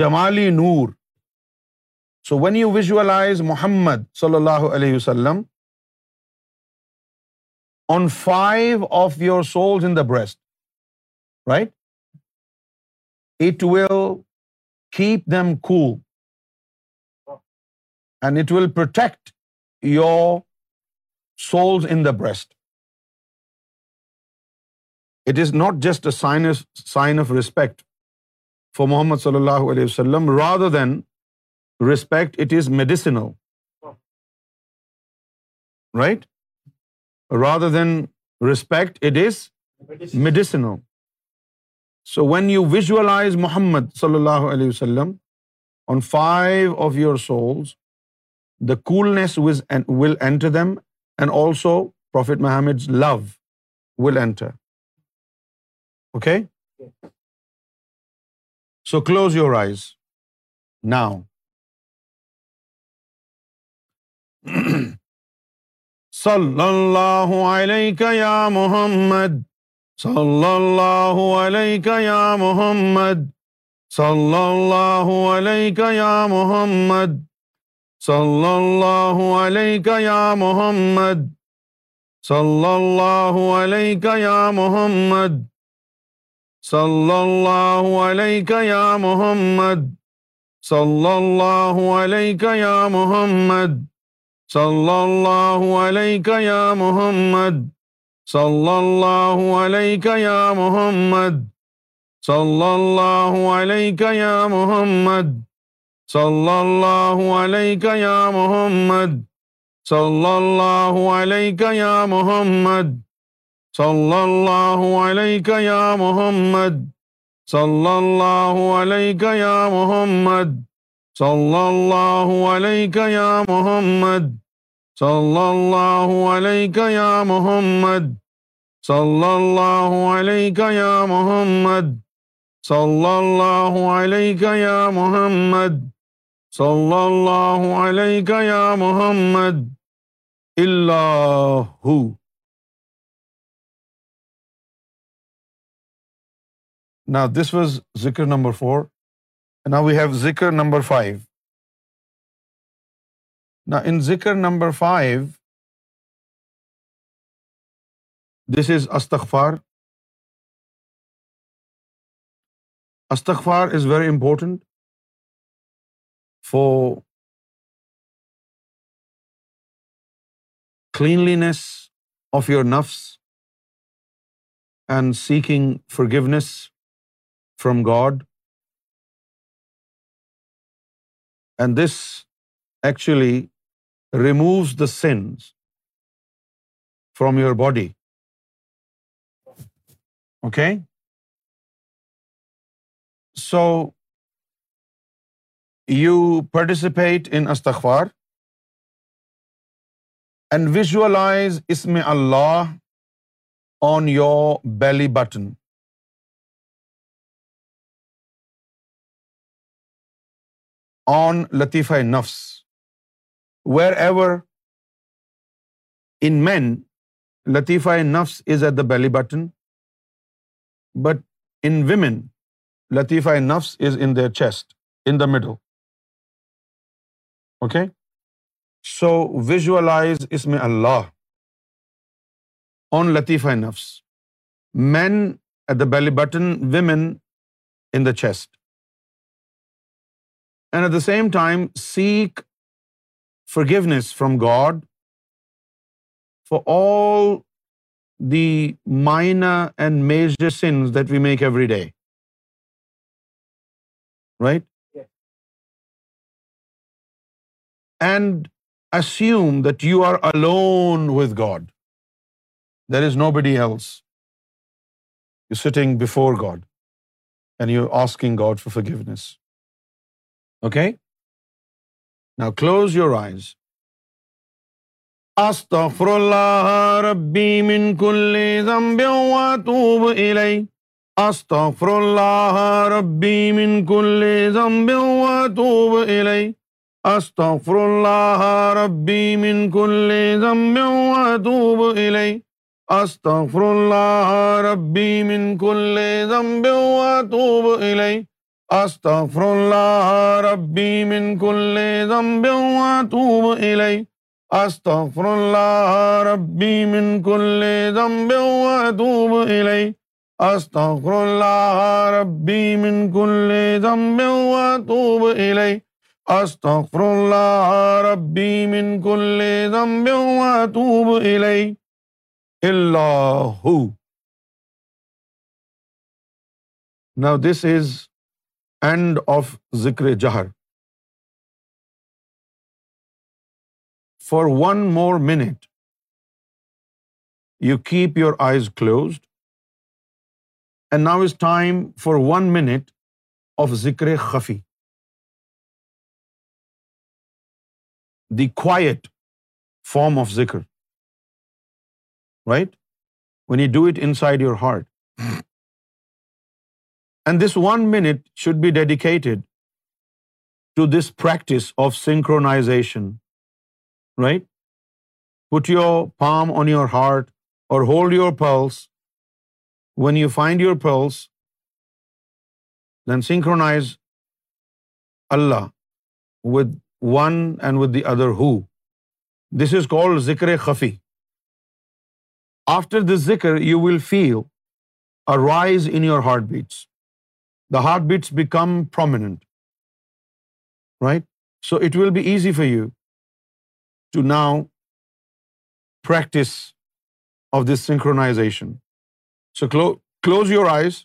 جمالی نور so when you visualize Muhammad صلی اللہ علیہ وسلم on five of your souls in the breast right it will keep them cool and it will protect your soul the breast it is not just sign sign of respect for Muhammad صلی اللہ علیہ وسلم rather than respect it is medicine right rather than respect it is medicine so when you visualize Muhammad صلی اللہ علیہ وسلم on five of your souls the coolness was will enter them and also prophet Muhammad love will enter okay so close your eyes now صلی اللہ علیہ یا محمد صلی اللہ علیہ یا محمد صلی اللہ علیہ یا محمد صلی اللہ علیہ یا محمد صلی اللہ علیہ یا محمد صلی اللہ علیہ یا محمد صلی اللہ علیہ یا محمد صلی اللہ علیہ یا محمد صلی اللہ علیہ یا محمد صلی اللہ علیہ یا محمد صلی اللہ علیہ یا محمد صلی اللہ علیہ یا محمد صلی اللہ علیہ یا محمد صلی اللہ علیہ یا محمد صلی اللہ علیہ یا محمد صلی اللہ علیہ یا محمد صلی اللہ علیہ یا محمد صلی اللہ علیہ یا محمد صلی اللہ علیہ یا محمد اللہ نا دس واز ذکر نمبر فور نا نا وی ہیو ذکر ذکر number number five in five this is استغفار استغفار is very important for cleanliness of your nafs and seeking forgiveness from God. And this actually removes the sins from your body. Okay? So you participate in استغفار and visualise اس میں اللہ on your belly button آن لطیفہ نفس where ever in man latifa nafs is at the belly button but in women latifa nafs is in the chest in the middle okay so visualise اس میں Allah on latifa nafs man at the belly button women in the chest and at the same time seek for forgiveness from God for all the minor and major sins that we make every day right and assume that you are alone with God there is nobody else you sitting before God and you asking God forgiveness okay نا close your eyes استغفر اللہ ربی من کل ذنب واتوب الی استغفر اللہ ربی من کل ذنب واتوب الی استغفر فرلا ربی من کل ذنب واتوب تو استغفر اس فرلاح ربی مین کل لے جمبہ توب علائی استف فراہ ربی مین کل لے زمبو تو بل اس فرلاح ربی مین کلے زمبو توب علائی است فرلاح ربی مین کل لے جمب علائی استغفر اللہ اللہ ربی من کل ذنب الی now this is end of ذکر جہر for one more minute you keep your eyes closed and now is time for one minute of ذکر خفی the quiet form of zikr, right? When you do it inside your heart. And this 1 minute should be dedicated to this practice of synchronization, right? Put your palm on your heart or hold your pulse. When you find your pulse, then synchronize Allah with one and with the other who this is call ذکر خفی after this ذکر you will feel a rise in your heart beats the heart beats become prominent right so it will be easy for you to now practice of this synchronization so close your eyes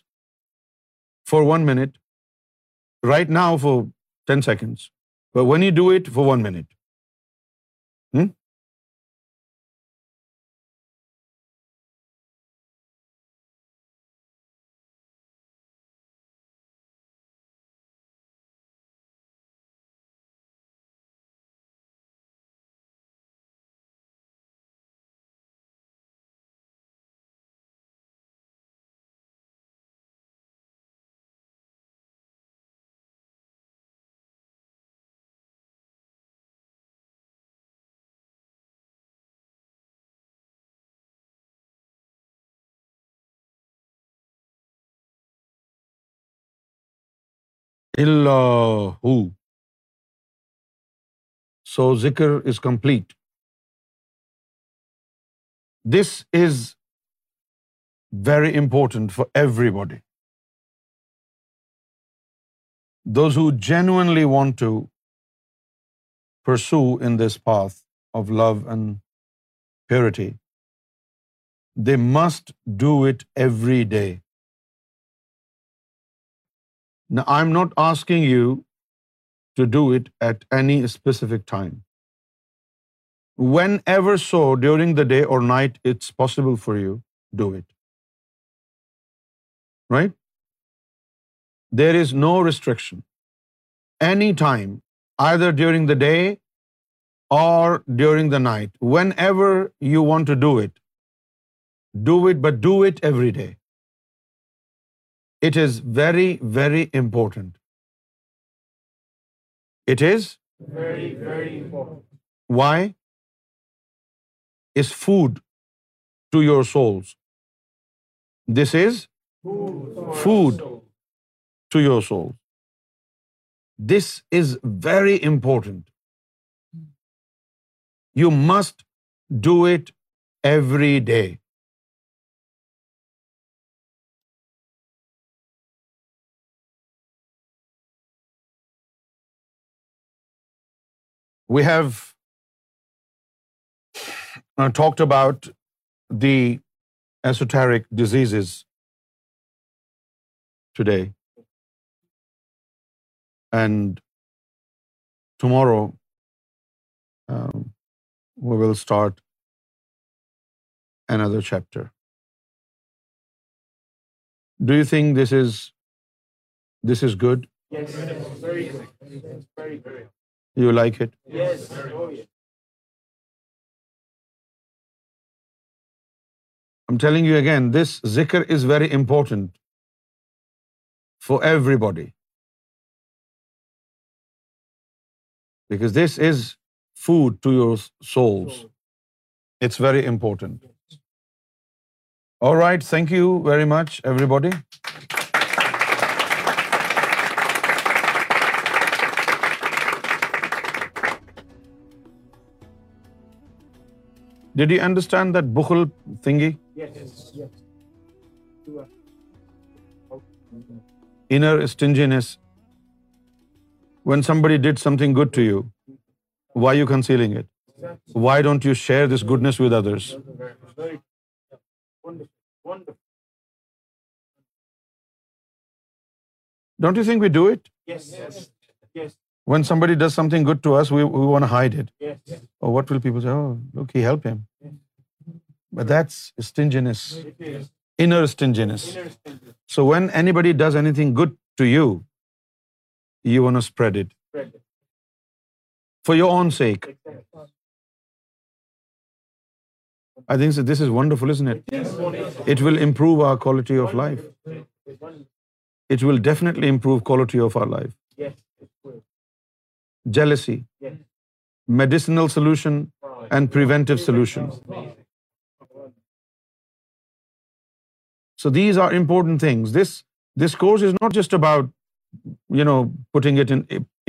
for one minute right now for ten seconds But when you do it for 1 minute, ہو so ذکر is complete this is very important for everybody those who genuinely want to pursue in this path of love and purity they must do it every day Now, I'm not asking you to do it at any specific time. Whenever so, during the day or night, it's possible for you, do it. Right? There is no restriction. Any time, either during the day or during the night, whenever you want to do it, but do it every day. It is very, very important. It is very, very important. Why? Is food to your souls. This is food to your soul. This is very important. You must do it every day. We have uh, talked about the esoteric diseases today. And tomorrow, um, we will start another chapter. Do you think this is good? Yes. Very, very, very. Do you like it? Yes. I'm telling you again, this zikr is very important for everybody. Because this is food to your souls. It's very important. All right, thank you very much, everybody. Did you understand that bukhl thingy? Yes. Inner stinginess. When somebody did something good to you, why are you concealing it? Why don't you share this goodness with others? Wonderful. Don't you think we do it? Yes. When somebody does something good to us it what will people look help him that's inner stinginess so when anybody does anything good to you you want spread it for your own sake I think this is wonderful is neat it will improve our quality of life it will definitely improve quality of our life jealousy, medicinal solution and preventive solutions. So these are important things. This course is not just about, you know, putting it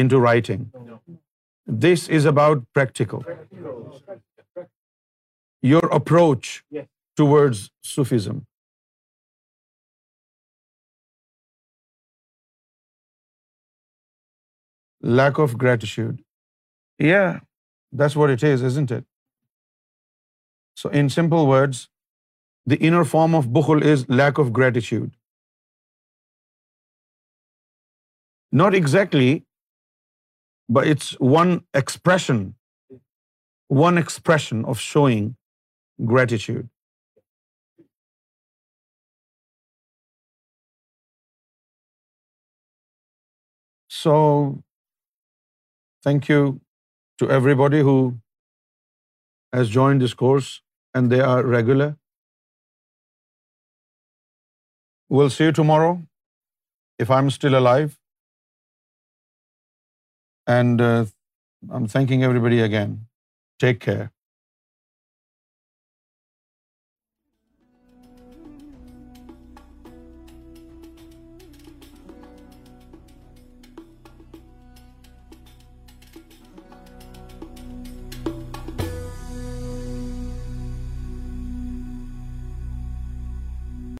into writing. This is about practical. Your approach towards Sufism. Lack of gratitude یا this it so in simple words the inner form of بخل is lack of gratitude not exactly but's one expression one expression of showing gratitude so Thank you to everybody who has joined this course, and they are regular. We'll see you tomorrow, if I'm still alive. And uh, I'm thanking everybody again. Take care.